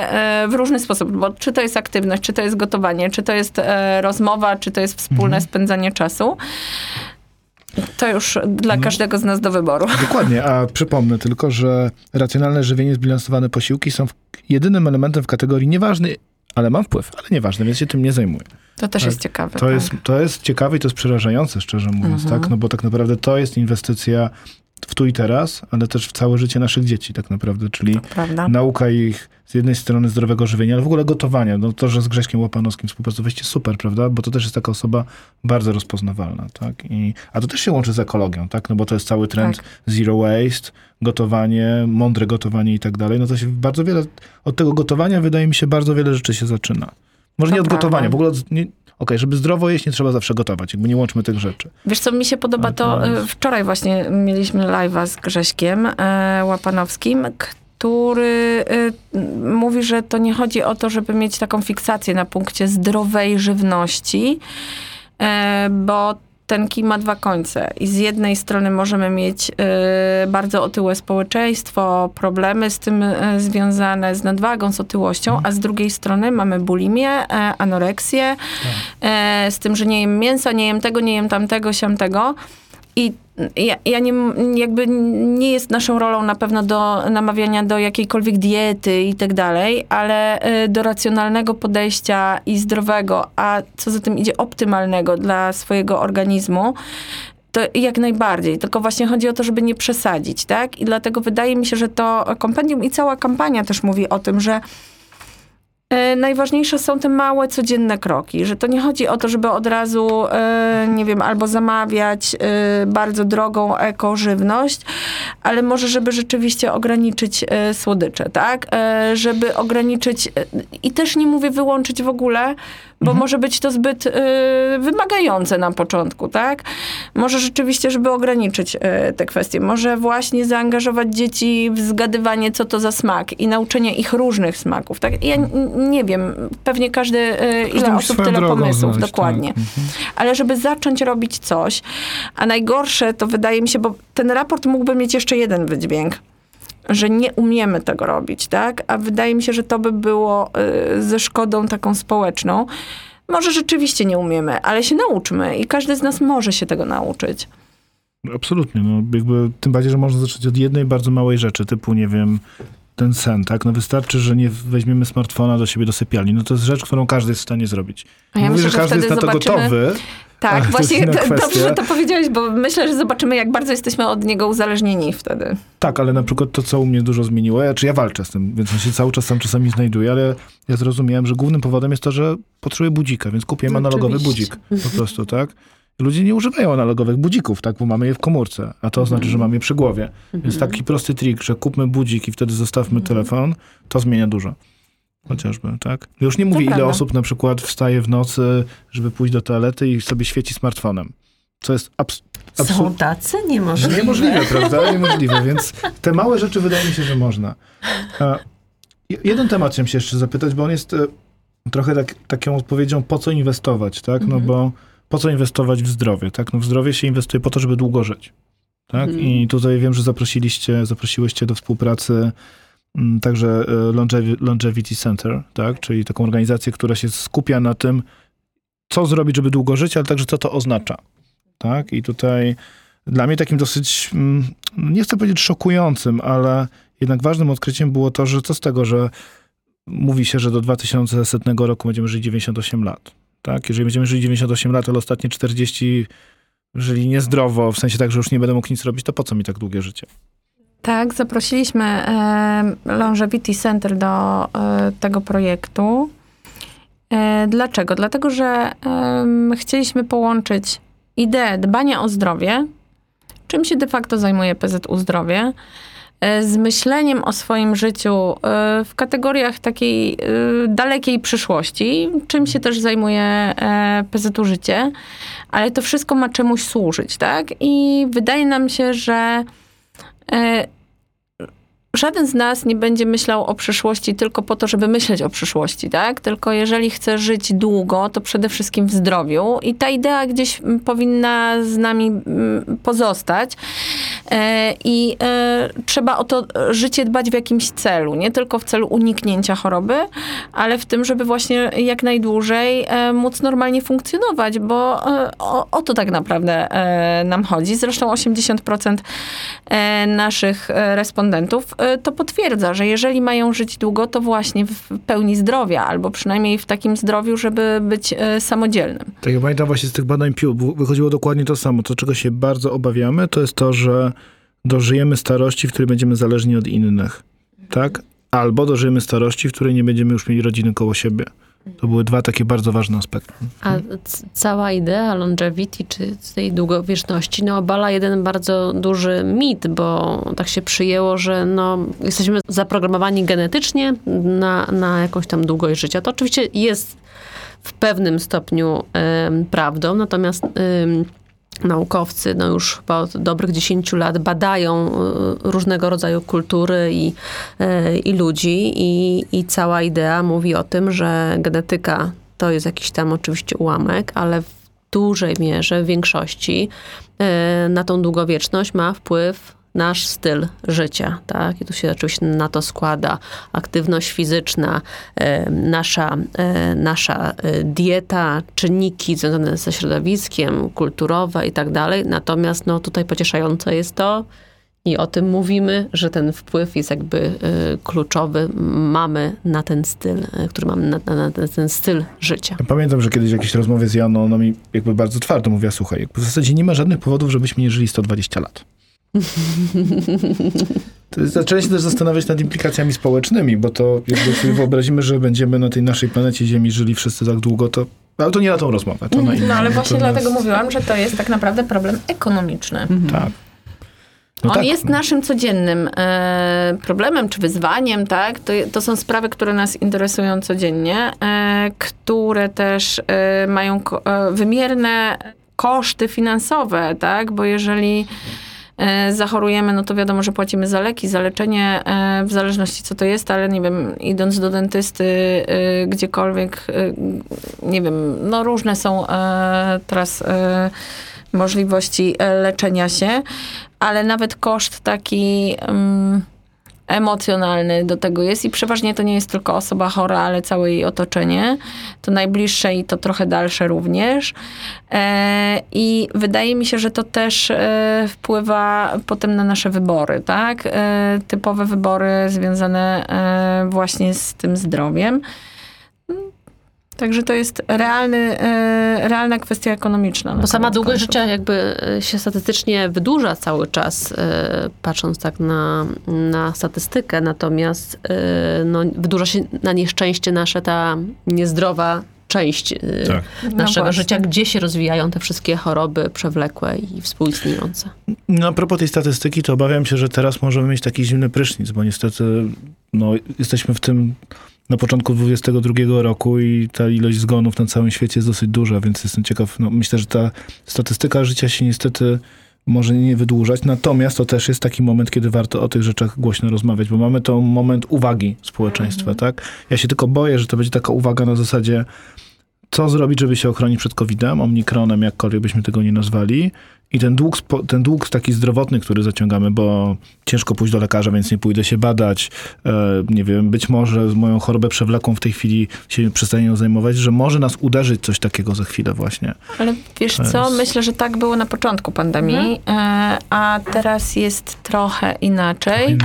w różny sposób. Bo czy to jest aktywność, czy to jest gotowanie, czy to jest rozmowa, czy to jest wspólne spędzanie czasu. To już dla No. każdego z nas do wyboru. Dokładnie, a przypomnę tylko, że racjonalne żywienie, zbilansowane posiłki są jedynym elementem w kategorii nieważny, ale mam wpływ, ale nieważny, więc się tym nie zajmuję. To też jest ciekawe. To, tak. jest, to jest ciekawe i to jest przerażające, szczerze mówiąc, Mhm. tak? No bo tak naprawdę to jest inwestycja w tu i teraz, ale też w całe życie naszych dzieci tak naprawdę, czyli Prawda? nauka ich z jednej strony zdrowego żywienia, ale w ogóle gotowania. No to, że z Grześkiem Łapanowskim współpracowaliście super, prawda? Bo to też jest taka osoba bardzo rozpoznawalna, tak? I, a to też się łączy z ekologią, tak? No bo to jest cały trend Tak. zero waste, gotowanie, mądre gotowanie i tak dalej. No to się bardzo wiele, od tego gotowania wydaje mi się bardzo wiele rzeczy się zaczyna. Może To nie od prawda. gotowania, w ogóle od, nie, okej, żeby zdrowo jeść, nie trzeba zawsze gotować, jakby nie łączmy tych rzeczy. Wiesz co, mi się podoba to, e, wczoraj właśnie mieliśmy live'a z Grześkiem e, Łapanowskim, który e, mówi, że to nie chodzi o to, żeby mieć taką fiksację na punkcie zdrowej żywności, bo ten kij ma dwa końce i z jednej strony możemy mieć e, bardzo otyłe społeczeństwo, problemy z tym e, związane z nadwagą, z otyłością, a z drugiej strony mamy bulimię, e, anoreksję, e, z tym, że nie jem mięsa, nie jem tego, nie jem tamtego, siamtego. I ja, ja nie, jakby nie jest naszą rolą na pewno do namawiania do jakiejkolwiek diety i tak dalej, ale e, do racjonalnego podejścia i zdrowego, a co za tym idzie optymalnego dla swojego organizmu, to jak najbardziej. Tylko właśnie chodzi o to, żeby nie przesadzić, tak? I dlatego wydaje mi się, że to kompendium i cała kampania też mówi o tym, że Najważniejsze są te małe, codzienne kroki, że to nie chodzi o to, żeby od razu, e, nie wiem, albo zamawiać e, bardzo drogą ekożywność, ale może, żeby rzeczywiście ograniczyć e, słodycze, tak? E, Żeby ograniczyć, e, i też nie mówię wyłączyć w ogóle, bo może być to zbyt e, wymagające na początku, tak? Może rzeczywiście, żeby ograniczyć e, te kwestie, może właśnie zaangażować dzieci w zgadywanie, co to za smak i nauczenie ich różnych smaków, tak? Ja nie wiem, pewnie każdy, e, ile osób, tyle pomysłów, znaleźć, dokładnie. tak. Mhm. Ale żeby zacząć robić coś, a najgorsze to wydaje mi się, bo ten raport mógłby mieć jeszcze jeden wydźwięk, że nie umiemy tego robić, tak? A wydaje mi się, że to by było y, ze szkodą taką społeczną. Może rzeczywiście nie umiemy, ale się nauczmy i każdy z nas może się tego nauczyć. Absolutnie, no jakby tym bardziej, że można zacząć od jednej bardzo małej rzeczy, typu, nie wiem, ten sen, tak? No wystarczy, że nie weźmiemy smartfona do siebie do sypialni. No to jest rzecz, którą każdy jest w stanie zrobić. A ja Mówię, myślę, że że każdy jest na to gotowy. Tak, właśnie to, dobrze, że to powiedziałeś, bo myślę, że zobaczymy, jak bardzo jesteśmy od niego uzależnieni wtedy. Tak, ale na przykład to, co u mnie dużo zmieniło, ja, czy ja walczę z tym, więc on się cały czas tam czasami znajduje, ale ja zrozumiałem, że głównym powodem jest to, że potrzebuję budzika, więc kupiłem analogowy Oczywiście. budzik po prostu, tak? Ludzie nie używają analogowych budzików, tak, bo mamy je w komórce, a to oznacza, że mamy je przy głowie. Więc taki prosty trik, że kupmy budzik i wtedy zostawmy telefon, to zmienia dużo. Chociażby, tak? Już nie mówię, ile prawda. osób na przykład wstaje w nocy, żeby pójść do toalety i sobie świeci smartfonem. Co jest abs- Są absurd- tacy? Niemożliwe. Niemożliwe, prawda? Niemożliwe, więc te małe rzeczy wydaje mi się, że można. Jeden temat chciałem się jeszcze zapytać, bo on jest e, trochę tak, taką odpowiedzią, po co inwestować, tak? No bo po co inwestować w zdrowie, tak? No w zdrowie się inwestuje po to, żeby długo żyć, tak? I tutaj wiem, że zaprosiliście, zaprosiłyście do współpracy także e, Longevi- Longevity Center, tak? Czyli taką organizację, która się skupia na tym, co zrobić, żeby długo żyć, ale także co to oznacza, tak? I tutaj dla mnie takim dosyć, mm, nie chcę powiedzieć szokującym, ale jednak ważnym odkryciem było to, że co z tego, że mówi się, że do 2100 roku będziemy żyć 98 lat. Tak? Jeżeli będziemy żyć 98 lat, ale ostatnie 40 żyli niezdrowo, w sensie tak, że już nie będę mógł nic robić, to po co mi tak długie życie? Tak, zaprosiliśmy e, Longevity Center do e, tego projektu. E, dlaczego? Dlatego, że chcieliśmy połączyć ideę dbania o zdrowie, czym się de facto zajmuje PZU Zdrowie, e, z myśleniem o swoim życiu e, w kategoriach takiej e, dalekiej przyszłości, czym się też zajmuje PZU Życie, ale to wszystko ma czemuś służyć, tak? I wydaje nam się, że e, żaden z nas nie będzie myślał o przyszłości tylko po to, żeby myśleć o przyszłości, tak? Tylko jeżeli chce żyć długo, to przede wszystkim w zdrowiu i ta idea gdzieś powinna z nami pozostać e, i e, trzeba o to życie dbać w jakimś celu, nie tylko w celu uniknięcia choroby, ale w tym, żeby właśnie jak najdłużej e, móc normalnie funkcjonować, bo e, o, o to tak naprawdę e, nam chodzi. Zresztą 80% e, naszych e, respondentów e, to potwierdza, że jeżeli mają żyć długo, to właśnie w pełni zdrowia, albo przynajmniej w takim zdrowiu, żeby być e, samodzielnym. Tak, ja pamiętam właśnie z tych badań Pew, wychodziło dokładnie to samo. To, czego się bardzo obawiamy, to jest to, że dożyjemy starości, w której będziemy zależni od innych, tak? Albo dożyjemy starości, w której nie będziemy już mieli rodziny koło siebie. To były dwa takie bardzo ważne aspekty. A cała idea longevity, czy tej długowieczności, no obala jeden bardzo duży mit, bo tak się przyjęło, że no, jesteśmy zaprogramowani genetycznie na, na jakąś tam długość życia. To oczywiście jest w pewnym stopniu em, prawdą, natomiast em, naukowcy no już od dobrych 10 lat badają y, różnego rodzaju kultury i, y, i ludzi i, i cała idea mówi o tym, że genetyka to jest jakiś tam oczywiście ułamek, ale w dużej mierze, w większości y, na tą długowieczność ma wpływ nasz styl życia, tak? I tu się oczywiście na to składa aktywność fizyczna, e, nasza, e, nasza e, dieta, czynniki związane ze środowiskiem, kulturowe i tak dalej. Natomiast no, tutaj pocieszające jest to, i o tym mówimy, że ten wpływ jest jakby kluczowy. Mamy na ten styl, który mamy na, na, na ten styl życia. Pamiętam, że kiedyś w jakiejś rozmowie z Janą, ona mi jakby bardzo twardo mówiła, słuchaj, w zasadzie nie ma żadnych powodów, żebyśmy nie żyli 120 lat. To Zacząłem się też zastanawiać nad implikacjami społecznymi, bo to jakby sobie wyobrazimy, że będziemy na tej naszej planecie Ziemi żyli wszyscy tak długo, to... Ale to nie na tą rozmowę, to na inną. No ale właśnie to nas- dlatego mówiłam, że to jest tak naprawdę problem ekonomiczny. Tak. No On tak. jest naszym codziennym e, problemem czy wyzwaniem, tak? To, to są sprawy, które nas interesują codziennie, e, które też e, mają ko- e, wymierne koszty finansowe, tak? Bo jeżeli zachorujemy, no to wiadomo, że płacimy za leki, za leczenie, e, w zależności co to jest, ale nie wiem, idąc do dentysty e, gdziekolwiek, e, nie wiem, no różne są e, teraz e, możliwości e, leczenia się, ale nawet koszt taki em, emocjonalny do tego jest i przeważnie to nie jest tylko osoba chora, ale całe jej otoczenie. To najbliższe i to trochę dalsze również. E, I wydaje mi się, że to też e, wpływa potem na nasze wybory, tak? E, typowe wybory związane właśnie z tym zdrowiem. Także to jest realny, e, realna kwestia ekonomiczna. na Bo sama długość końców. życia jakby się statystycznie wydłuża cały czas, e, patrząc tak na, na statystykę, natomiast e, no, wydłuża się na nieszczęście nasze ta niezdrowa część e, Tak. No naszego właśnie. życia, gdzie się rozwijają te wszystkie choroby przewlekłe i współistniejące. No a propos tej statystyki, to obawiam się, że teraz możemy mieć taki zimny prysznic, bo niestety no, jesteśmy w tym na początku 22 roku i ta ilość zgonów na całym świecie jest dosyć duża, więc jestem ciekaw. No, myślę, że ta statystyka życia się niestety może nie wydłużać, natomiast to też jest taki moment, kiedy warto o tych rzeczach głośno rozmawiać, bo mamy to moment uwagi społeczeństwa, tak? Ja się tylko boję, że to będzie taka uwaga na zasadzie co zrobić, żeby się ochronić przed COVID-em, omikronem, jakkolwiek byśmy tego nie nazwali. I ten dług, ten dług taki zdrowotny, który zaciągamy, bo ciężko pójść do lekarza, więc nie pójdę się badać. E, nie wiem, być może z moją chorobę przewlekłą w tej chwili się przestanie nią zajmować, że może nas uderzyć coś takiego za chwilę właśnie. Ale wiesz co, myślę, że tak było na początku pandemii, Mhm. e, a teraz jest trochę inaczej.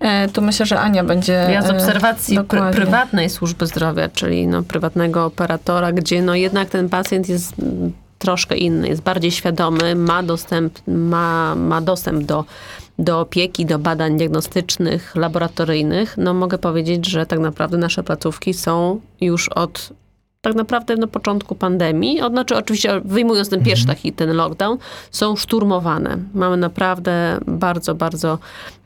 E, tu myślę, że Ania będzie... Ja z obserwacji pr- prywatnej służby zdrowia, czyli no, prywatnego operatora, gdzie no, jednak ten pacjent jest troszkę inny, jest bardziej świadomy, ma dostęp, ma, ma dostęp do, do opieki, do badań diagnostycznych, laboratoryjnych, no mogę powiedzieć, że tak naprawdę nasze placówki są już od tak naprawdę na początku pandemii, znaczy oczywiście wyjmując ten pierwszy taki, ten lockdown, są szturmowane. Mamy naprawdę bardzo, bardzo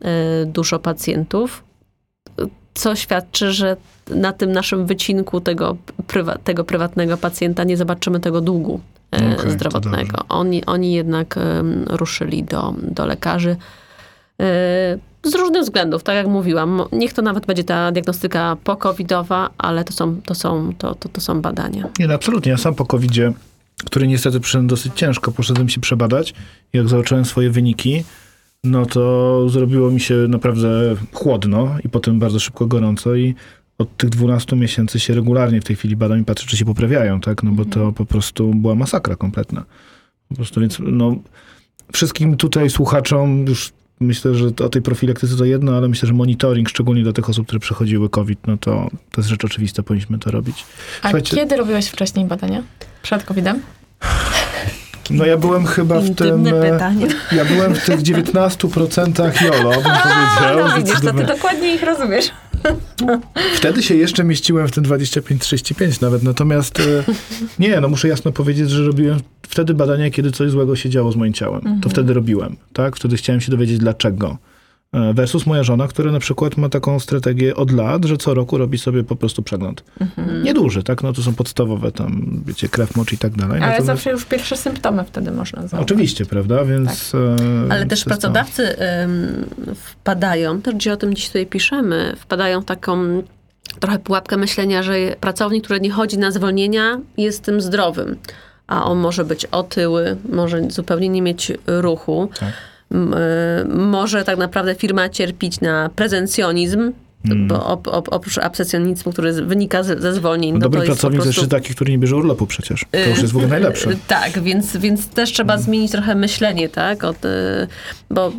y, dużo pacjentów, co świadczy, że na tym naszym wycinku tego, prywa, tego prywatnego pacjenta nie zobaczymy tego długu e, Okej, to zdrowotnego. Oni, oni jednak ruszyli do, do lekarzy. E, z różnych względów, tak jak mówiłam. Niech to nawet będzie ta diagnostyka pokowidowa, ale to są, to są, to, to, to są badania. Nie, no absolutnie. Ja sam po covid który niestety przyszedłem dosyć ciężko, poszedłem się przebadać. Jak zobaczyłem swoje wyniki, no to zrobiło mi się naprawdę chłodno i potem bardzo szybko gorąco i od tych 12 miesięcy się regularnie w tej chwili badam i patrzę, czy się poprawiają, tak? No bo to po prostu była masakra kompletna. Po prostu, więc no, wszystkim tutaj słuchaczom już myślę, że o tej profilaktyce to jedno, ale myślę, że monitoring, szczególnie dla tych osób, które przechodziły COVID, no to, to jest rzecz oczywista, powinniśmy to robić. A Słuchajcie, kiedy robiłeś wcześniej badania? Przed COVID-em? No ja byłem chyba w tym... E, pytanie. Ja byłem w tych 19% YOLO, bym powiedział. No widzisz, to ty dokładnie ich rozumiesz. Wtedy się jeszcze mieściłem w tym 25-35 nawet, natomiast e, nie, no muszę jasno powiedzieć, że robiłem wtedy badania, kiedy coś złego się działo z moim ciałem. Mhm. To wtedy robiłem, tak? Wtedy chciałem się dowiedzieć dlaczego. E, versus moja żona, która na przykład ma taką strategię od lat, że co roku robi sobie po prostu przegląd. Mhm. Nieduży, tak? No to są podstawowe tam, wiecie, krew, mocz i tak dalej. Ale Natomiast... zawsze już pierwsze symptomy wtedy można zauważyć. Oczywiście, prawda? Więc... Tak. E, Ale też pracodawcy to... wpadają, też gdzie o tym dziś tutaj piszemy, wpadają w taką trochę pułapkę myślenia, że pracownik, który nie chodzi na zwolnienia, jest tym zdrowym. A on może być otyły, może zupełnie nie mieć ruchu. Tak może tak naprawdę firma cierpić na prezencjonizm, Hmm. Bo op, op, oprócz absecjonizmu, który wynika z, ze zwolnień. No Dobry pracownik jest prostu... taki, który nie bierze urlopu przecież. To już jest w ogóle najlepsze. tak, więc, więc też trzeba hmm. zmienić trochę myślenie, tak? Od, y, bo,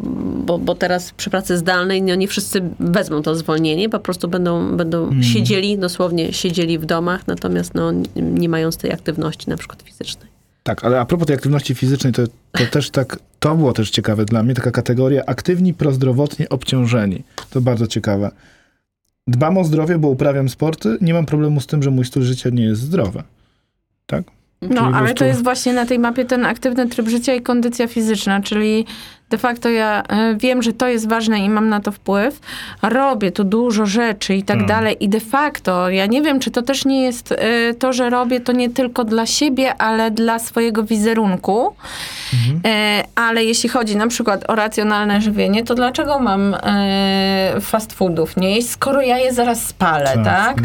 bo, bo teraz przy pracy zdalnej no nie wszyscy wezmą to zwolnienie, po prostu będą, będą hmm. siedzieli, dosłownie siedzieli w domach, natomiast no, nie mając tej aktywności na przykład fizycznej. Tak, ale a propos tej aktywności fizycznej, to, to też tak, to było też ciekawe dla mnie, taka kategoria aktywni, prozdrowotnie obciążeni. To bardzo ciekawe. Dbam o zdrowie, bo uprawiam sporty, nie mam problemu z tym, że mój styl życia nie jest zdrowy. Tak? No, ale prostu... to jest właśnie na tej mapie ten aktywny tryb życia i kondycja fizyczna, czyli de facto ja e, wiem, że to jest ważne i mam na to wpływ, robię tu dużo rzeczy i tak hmm. dalej i de facto ja nie wiem, czy to też nie jest e, to, że robię to nie tylko dla siebie, ale dla swojego wizerunku, mhm. E, ale jeśli chodzi na przykład o racjonalne żywienie, to dlaczego mam fast foodów nie jeść, skoro ja je zaraz spalę, tak? tak?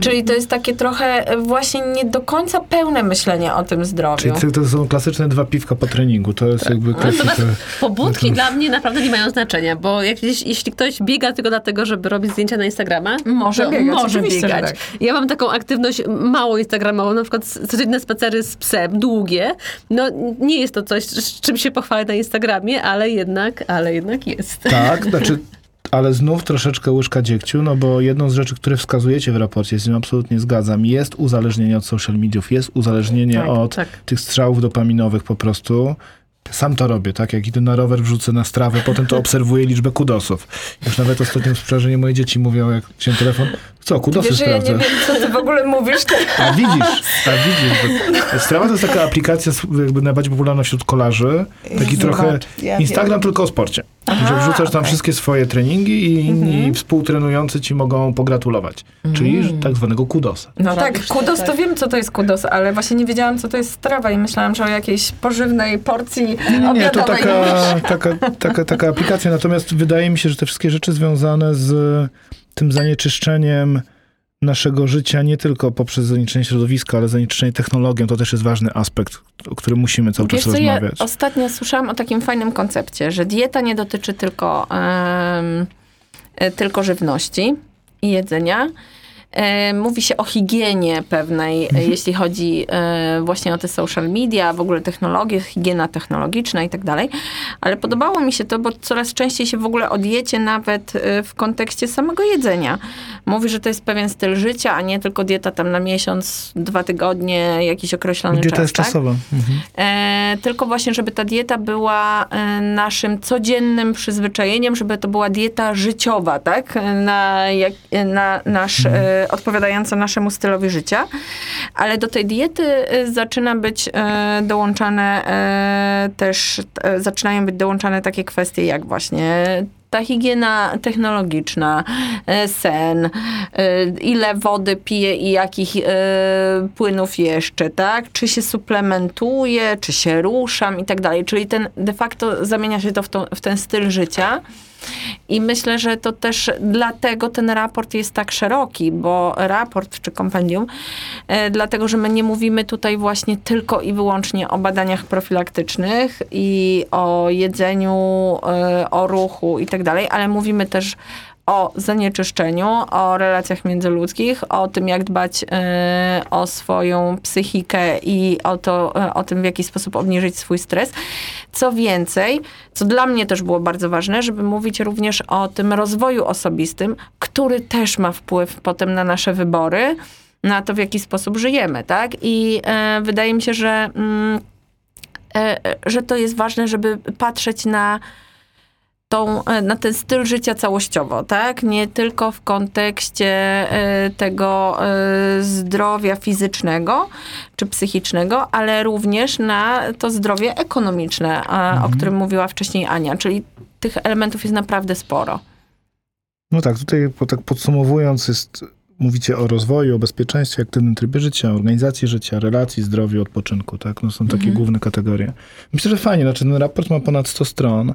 Czyli to jest takie trochę właśnie nie do końca pełne myślenie o tym zdrowiu. Czyli to są klasyczne dwa piwka po treningu, to jest jakby klasyczne pobudki dla mnie naprawdę nie mają znaczenia, bo jak, jeśli ktoś biega tylko dlatego, żeby robić zdjęcia na Instagrama, może biegać. Może biegać. Tak. Ja mam taką aktywność mało instagramową, na przykład codzienne spacery z psem, długie. No nie jest to coś, z czym się pochwalę na Instagramie, ale jednak, ale jednak jest. Tak, znaczy ale znów troszeczkę łyżka dziegciu, no bo jedną z rzeczy, które wskazujecie w raporcie, z nim absolutnie zgadzam, jest uzależnienie od social mediów, jest uzależnienie tak, od tak. tych strzałów dopaminowych po prostu. Sam to robię, tak? Jak idę na rower, wrzucę na strawę, potem to obserwuję liczbę kudosów. Już nawet ostatnio w sprzeżeniu moje dzieci mówią, jak się telefon, co, kudosy Wiesz, sprawdzę. ja nie wiem, co ty w ogóle mówisz. A widzisz, a widzisz. Strawa to jest taka aplikacja jakby najbardziej popularna wśród kolarzy. Taki Zobacz, trochę Instagram tylko o sporcie. Aha, że wrzucasz tam okay. wszystkie swoje treningi i inni mhm. współtrenujący ci mogą pogratulować. Czyli mhm. tak zwanego kudosa. No tak, kudos to tak. wiem, co to jest kudos, ale właśnie nie wiedziałam, co to jest strawa i myślałam, że o jakiejś pożywnej porcji Nie, nie to taka, taka, taka, taka aplikacja. Natomiast wydaje mi się, że te wszystkie rzeczy związane z tym zanieczyszczeniem naszego życia nie tylko poprzez zanieczyszczenie środowiska, ale zanieczyszczenie technologią, to też jest ważny aspekt, o którym musimy cały Wiesz czas co, rozmawiać. Ja ostatnio słyszałam o takim fajnym koncepcie, że dieta nie dotyczy tylko, um, tylko żywności i jedzenia, E, mówi się o higienie pewnej, e, mhm. jeśli chodzi e, właśnie o te social media, w ogóle technologie, higiena technologiczna i tak dalej. Ale podobało mi się to, bo coraz częściej się w ogóle o diecie nawet w kontekście samego jedzenia. Mówi, że to jest pewien styl życia, a nie tylko dieta tam na miesiąc, dwa tygodnie, jakiś określony dieta czas. jest tak? czasowa. Mhm. E, tylko właśnie, żeby ta dieta była naszym codziennym przyzwyczajeniem, żeby to była dieta życiowa, tak? Na, jak, na nasz mhm odpowiadające naszemu stylowi życia, ale do tej diety y, zaczyna być y, dołączane y, też, zaczynają być dołączane takie kwestie jak właśnie ta higiena technologiczna, sen, ile wody piję i jakich płynów jeszcze, tak? Czy się suplementuję, czy się ruszam i tak dalej. Czyli ten de facto zamienia się to w, to, w ten styl życia. I myślę, że to też dlatego ten raport jest tak szeroki, bo raport czy kompendium, e, dlatego że my nie mówimy tutaj właśnie tylko i wyłącznie o badaniach profilaktycznych i o jedzeniu, e, o ruchu i tak dalej, ale mówimy też o zanieczyszczeniu, o relacjach międzyludzkich, o tym, jak dbać e, o swoją psychikę i o, to, e, o tym, w jaki sposób obniżyć swój stres. Co więcej, co dla mnie też było bardzo ważne, żeby mówić również o tym rozwoju osobistym, który też ma wpływ potem na nasze wybory, na to, w jaki sposób żyjemy, tak? I e, wydaje mi się, że, mm, e, e, że to jest ważne, żeby patrzeć na tą, e, na ten styl życia całościowo, tak? Nie tylko w kontekście e, tego e, zdrowia fizycznego czy psychicznego, ale również na to zdrowie ekonomiczne, mhm. o którym mówiła wcześniej Ania, czyli tych elementów jest naprawdę sporo. No tak, tutaj tak podsumowując jest mówicie o rozwoju, o bezpieczeństwie, aktywnym trybie życia, organizacji życia, relacji, zdrowiu, odpoczynku, tak? No są takie mhm. główne kategorie. Myślę, że fajnie, znaczy ten raport ma ponad 100 stron,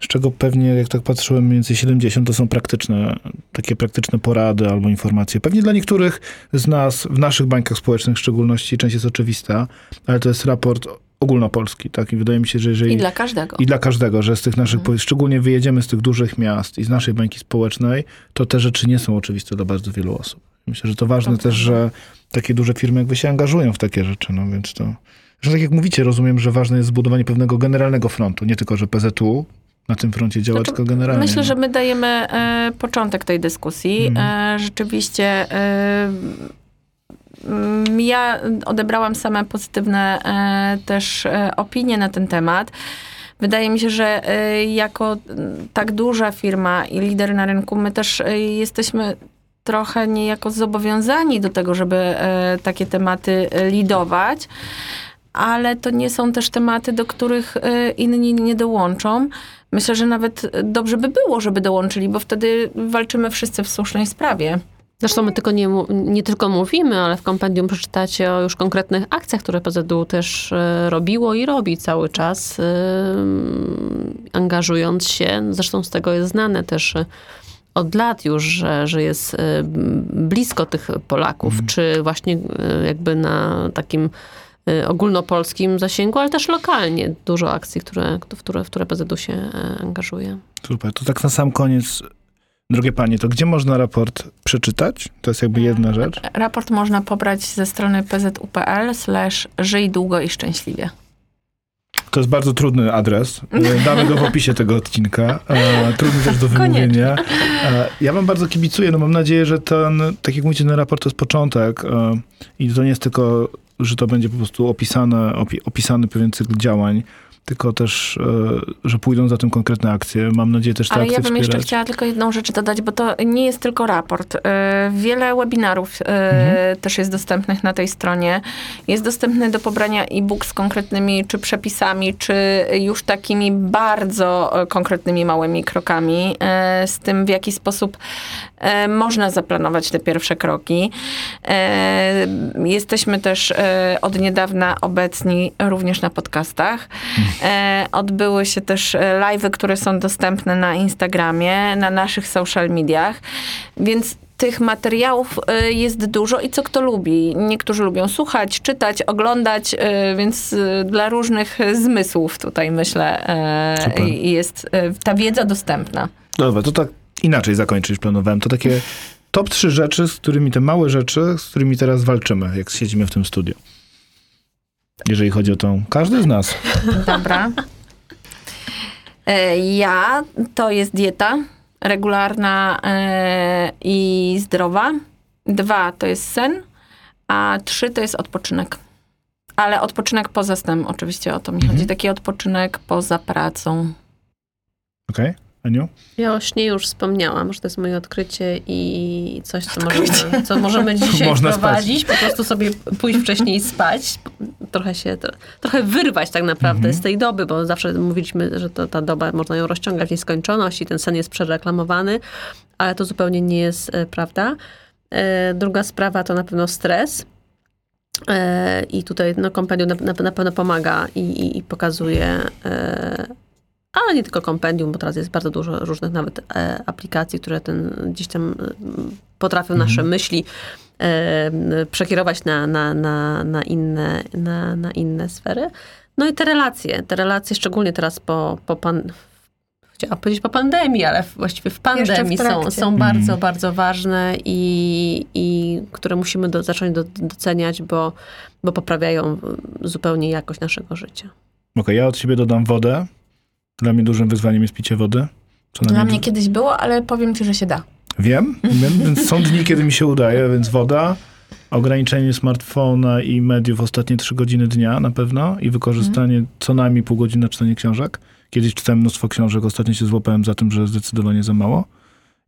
z czego pewnie, jak tak patrzyłem, mniej więcej 70 to są praktyczne, takie praktyczne porady albo informacje. Pewnie dla niektórych z nas, w naszych bańkach społecznych w szczególności, część jest oczywista, ale to jest raport ogólnopolski, tak? I wydaje mi się, że jeżeli... I dla każdego. I dla każdego, że z tych naszych, mhm. szczególnie wyjedziemy z tych dużych miast i z naszej bańki społecznej, to te rzeczy nie są oczywiste dla bardzo wielu osób. Myślę, że to ważne to też, że takie duże firmy jakby się angażują w takie rzeczy, no więc to... Że tak jak mówicie, rozumiem, że ważne jest zbudowanie pewnego generalnego frontu, nie tylko, że PZU na tym froncie działa, znaczy, tylko generalnie. Myślę, że my dajemy e, początek tej dyskusji. Mhm. E, rzeczywiście e, ja odebrałam same pozytywne e, też e, opinie na ten temat. Wydaje mi się, że e, jako tak duża firma i lider na rynku, my też jesteśmy trochę niejako zobowiązani do tego, żeby takie tematy lidować ale to nie są też tematy, do których inni nie dołączą. Myślę, że nawet dobrze by było, żeby dołączyli, bo wtedy walczymy wszyscy w słusznej sprawie. Zresztą my tylko nie, nie tylko mówimy, ale w kompendium przeczytacie o już konkretnych akcjach, które PZU też e, robiło i robi cały czas, e, angażując się. Zresztą z tego jest znane też e, od lat już, że, że jest blisko tych Polaków, mm. czy właśnie jakby na takim ogólnopolskim zasięgu, ale też lokalnie dużo akcji, które, w, które, w które PZU się angażuje. Super. To tak na sam koniec Drogie panie, to gdzie można raport przeczytać? To jest jakby jedna rzecz. Raport można pobrać ze strony pzupl slash żyj długo i szczęśliwie. To jest bardzo trudny adres. E, damy go w opisie tego odcinka. E, trudny też do wymówienia. E, ja wam bardzo kibicuję. No mam nadzieję, że ten, tak jak mówicie, ten raport to jest początek i to nie jest tylko, że to będzie po prostu opisane, opisany pewien cykl działań, tylko też, e, że pójdą za tym konkretne akcje. Mam nadzieję też te Ale akcje ja bym wspierać. jeszcze chciała tylko jedną rzecz dodać, bo to nie jest tylko raport. E, wiele webinarów e, mhm. też jest dostępnych na tej stronie. Jest dostępny do pobrania e-book z konkretnymi czy przepisami, czy już takimi bardzo konkretnymi małymi krokami z tym, w jaki sposób można zaplanować te pierwsze kroki. Jesteśmy też od niedawna obecni również na podcastach. Mhm. E, odbyły się też e, live'y, które są dostępne na Instagramie, na naszych social mediach, więc tych materiałów e, jest dużo i co kto lubi. Niektórzy lubią słuchać, czytać, oglądać, więc dla różnych zmysłów tutaj myślę Super. jest ta wiedza dostępna. Dobra, to tak inaczej zakończyć planowałem. To takie top trzy rzeczy, z którymi te małe rzeczy, z którymi teraz walczymy, jak siedzimy w tym studiu jeżeli chodzi o tą. Każdy z nas. Dobra. E, ja to jest dieta regularna e, i zdrowa. Dwa to jest sen, a trzy to jest odpoczynek. Ale odpoczynek poza snem, oczywiście o to mi mhm. chodzi. Taki odpoczynek poza pracą. Okej. Okay. Aniu? Ja o śnie już wspomniałam, że to jest moje odkrycie i coś, co możemy, co możemy dzisiaj Można wprowadzić. Spać. Po prostu sobie pójść wcześniej spać. Trochę się, trochę wyrwać tak naprawdę mhm. z tej doby, bo zawsze mówiliśmy, że to, ta doba, można ją rozciągać w nieskończoność i ten sen jest przereklamowany, ale to zupełnie nie jest e, prawda. E, druga sprawa to na pewno stres. E, I tutaj no, kompendium na, na, na pewno pomaga i, i, i pokazuje ale nie tylko kompendium, bo teraz jest bardzo dużo różnych nawet e, aplikacji, które ten, gdzieś tam e, potrafią Mhm. nasze myśli e, przekierować na, na, na, na, inne, na, na inne sfery. No i te relacje, te relacje szczególnie teraz po, po pan, chciałam powiedzieć po pandemii, ale właściwie w pandemii są, trakcie. są bardzo, bardzo ważne i, i które musimy do, zacząć do, doceniać, bo, bo poprawiają zupełnie jakość naszego życia. Okej, ja od siebie dodam wodę. Dla mnie dużym wyzwaniem jest picie wody. Dla mnie kiedyś było, ale powiem ci, że się da. Wiem, wiem, więc są dni, kiedy mi się udaje, więc woda, ograniczenie smartfona i mediów ostatnie trzy godziny dnia na pewno i wykorzystanie co najmniej pół godziny na czytanie książek. Kiedyś czytałem mnóstwo książek, ostatnio się złapałem za tym, że zdecydowanie za mało.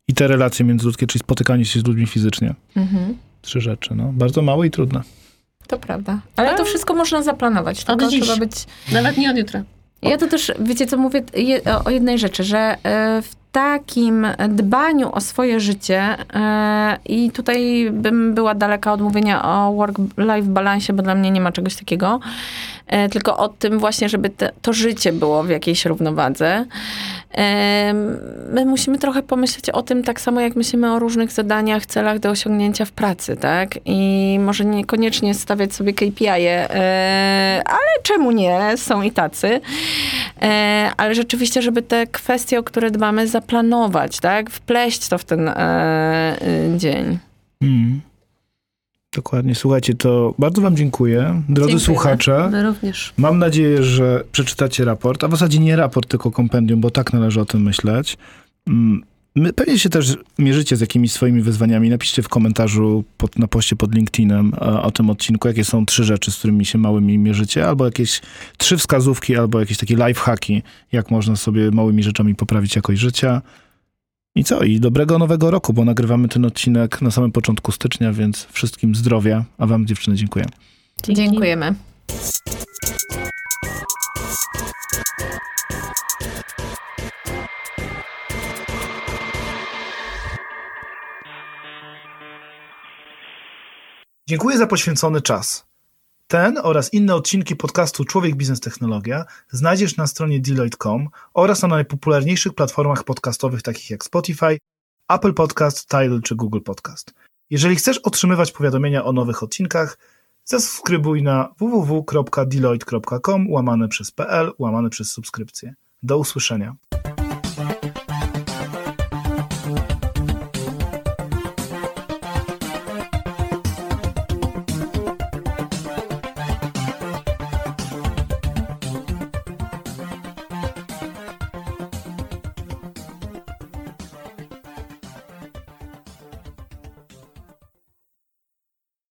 I te relacje międzyludzkie, czyli spotykanie się z ludźmi fizycznie. Mhm. Trzy rzeczy, no. Bardzo małe i trudne. To prawda. Ale to wszystko można zaplanować. Tylko dziś. trzeba być Nawet nie od jutra. Ja to też, wiecie co mówię o jednej rzeczy, że e, w takim dbaniu o swoje życie e, i tutaj bym była daleka od mówienia o work-life balansie, bo dla mnie nie ma czegoś takiego, tylko o tym właśnie, żeby te, to życie było w jakiejś równowadze. E, My musimy trochę pomyśleć o tym tak samo, jak myślimy o różnych zadaniach, celach do osiągnięcia w pracy, tak? I może niekoniecznie stawiać sobie KPI-e, e, ale czemu nie? Są i tacy. E, ale rzeczywiście, żeby te kwestie, o które dbamy, zaplanować, tak? Wpleść to w ten e, dzień. Mm. Dokładnie. Słuchajcie, to bardzo wam dziękuję. Drodzy Dziękujemy. słuchacze, My również. Mam nadzieję, że przeczytacie raport, a w zasadzie nie raport, tylko kompendium, bo tak należy o tym myśleć. Mm, My pewnie się też mierzycie z jakimiś swoimi wyzwaniami. Napiszcie w komentarzu pod, na poście pod LinkedInem o tym odcinku, jakie są trzy rzeczy, z którymi się małymi mierzycie, albo jakieś trzy wskazówki, albo jakieś takie lifehacki, jak można sobie małymi rzeczami poprawić jakość życia. I co? I dobrego nowego roku, bo nagrywamy ten odcinek na samym początku stycznia, więc wszystkim zdrowia, a wam dziewczyny dziękuję. Dzięki. Dziękujemy. Dziękuję za poświęcony czas. Ten oraz inne odcinki podcastu Człowiek Biznes Technologia znajdziesz na stronie Deloitte.com oraz na najpopularniejszych platformach podcastowych takich jak Spotify, Apple Podcast, Tidal czy Google Podcast. Jeżeli chcesz otrzymywać powiadomienia o nowych odcinkach, zasubskrybuj na www.deloitte.com łamane przez pl łamane przez subskrypcję. Do usłyszenia.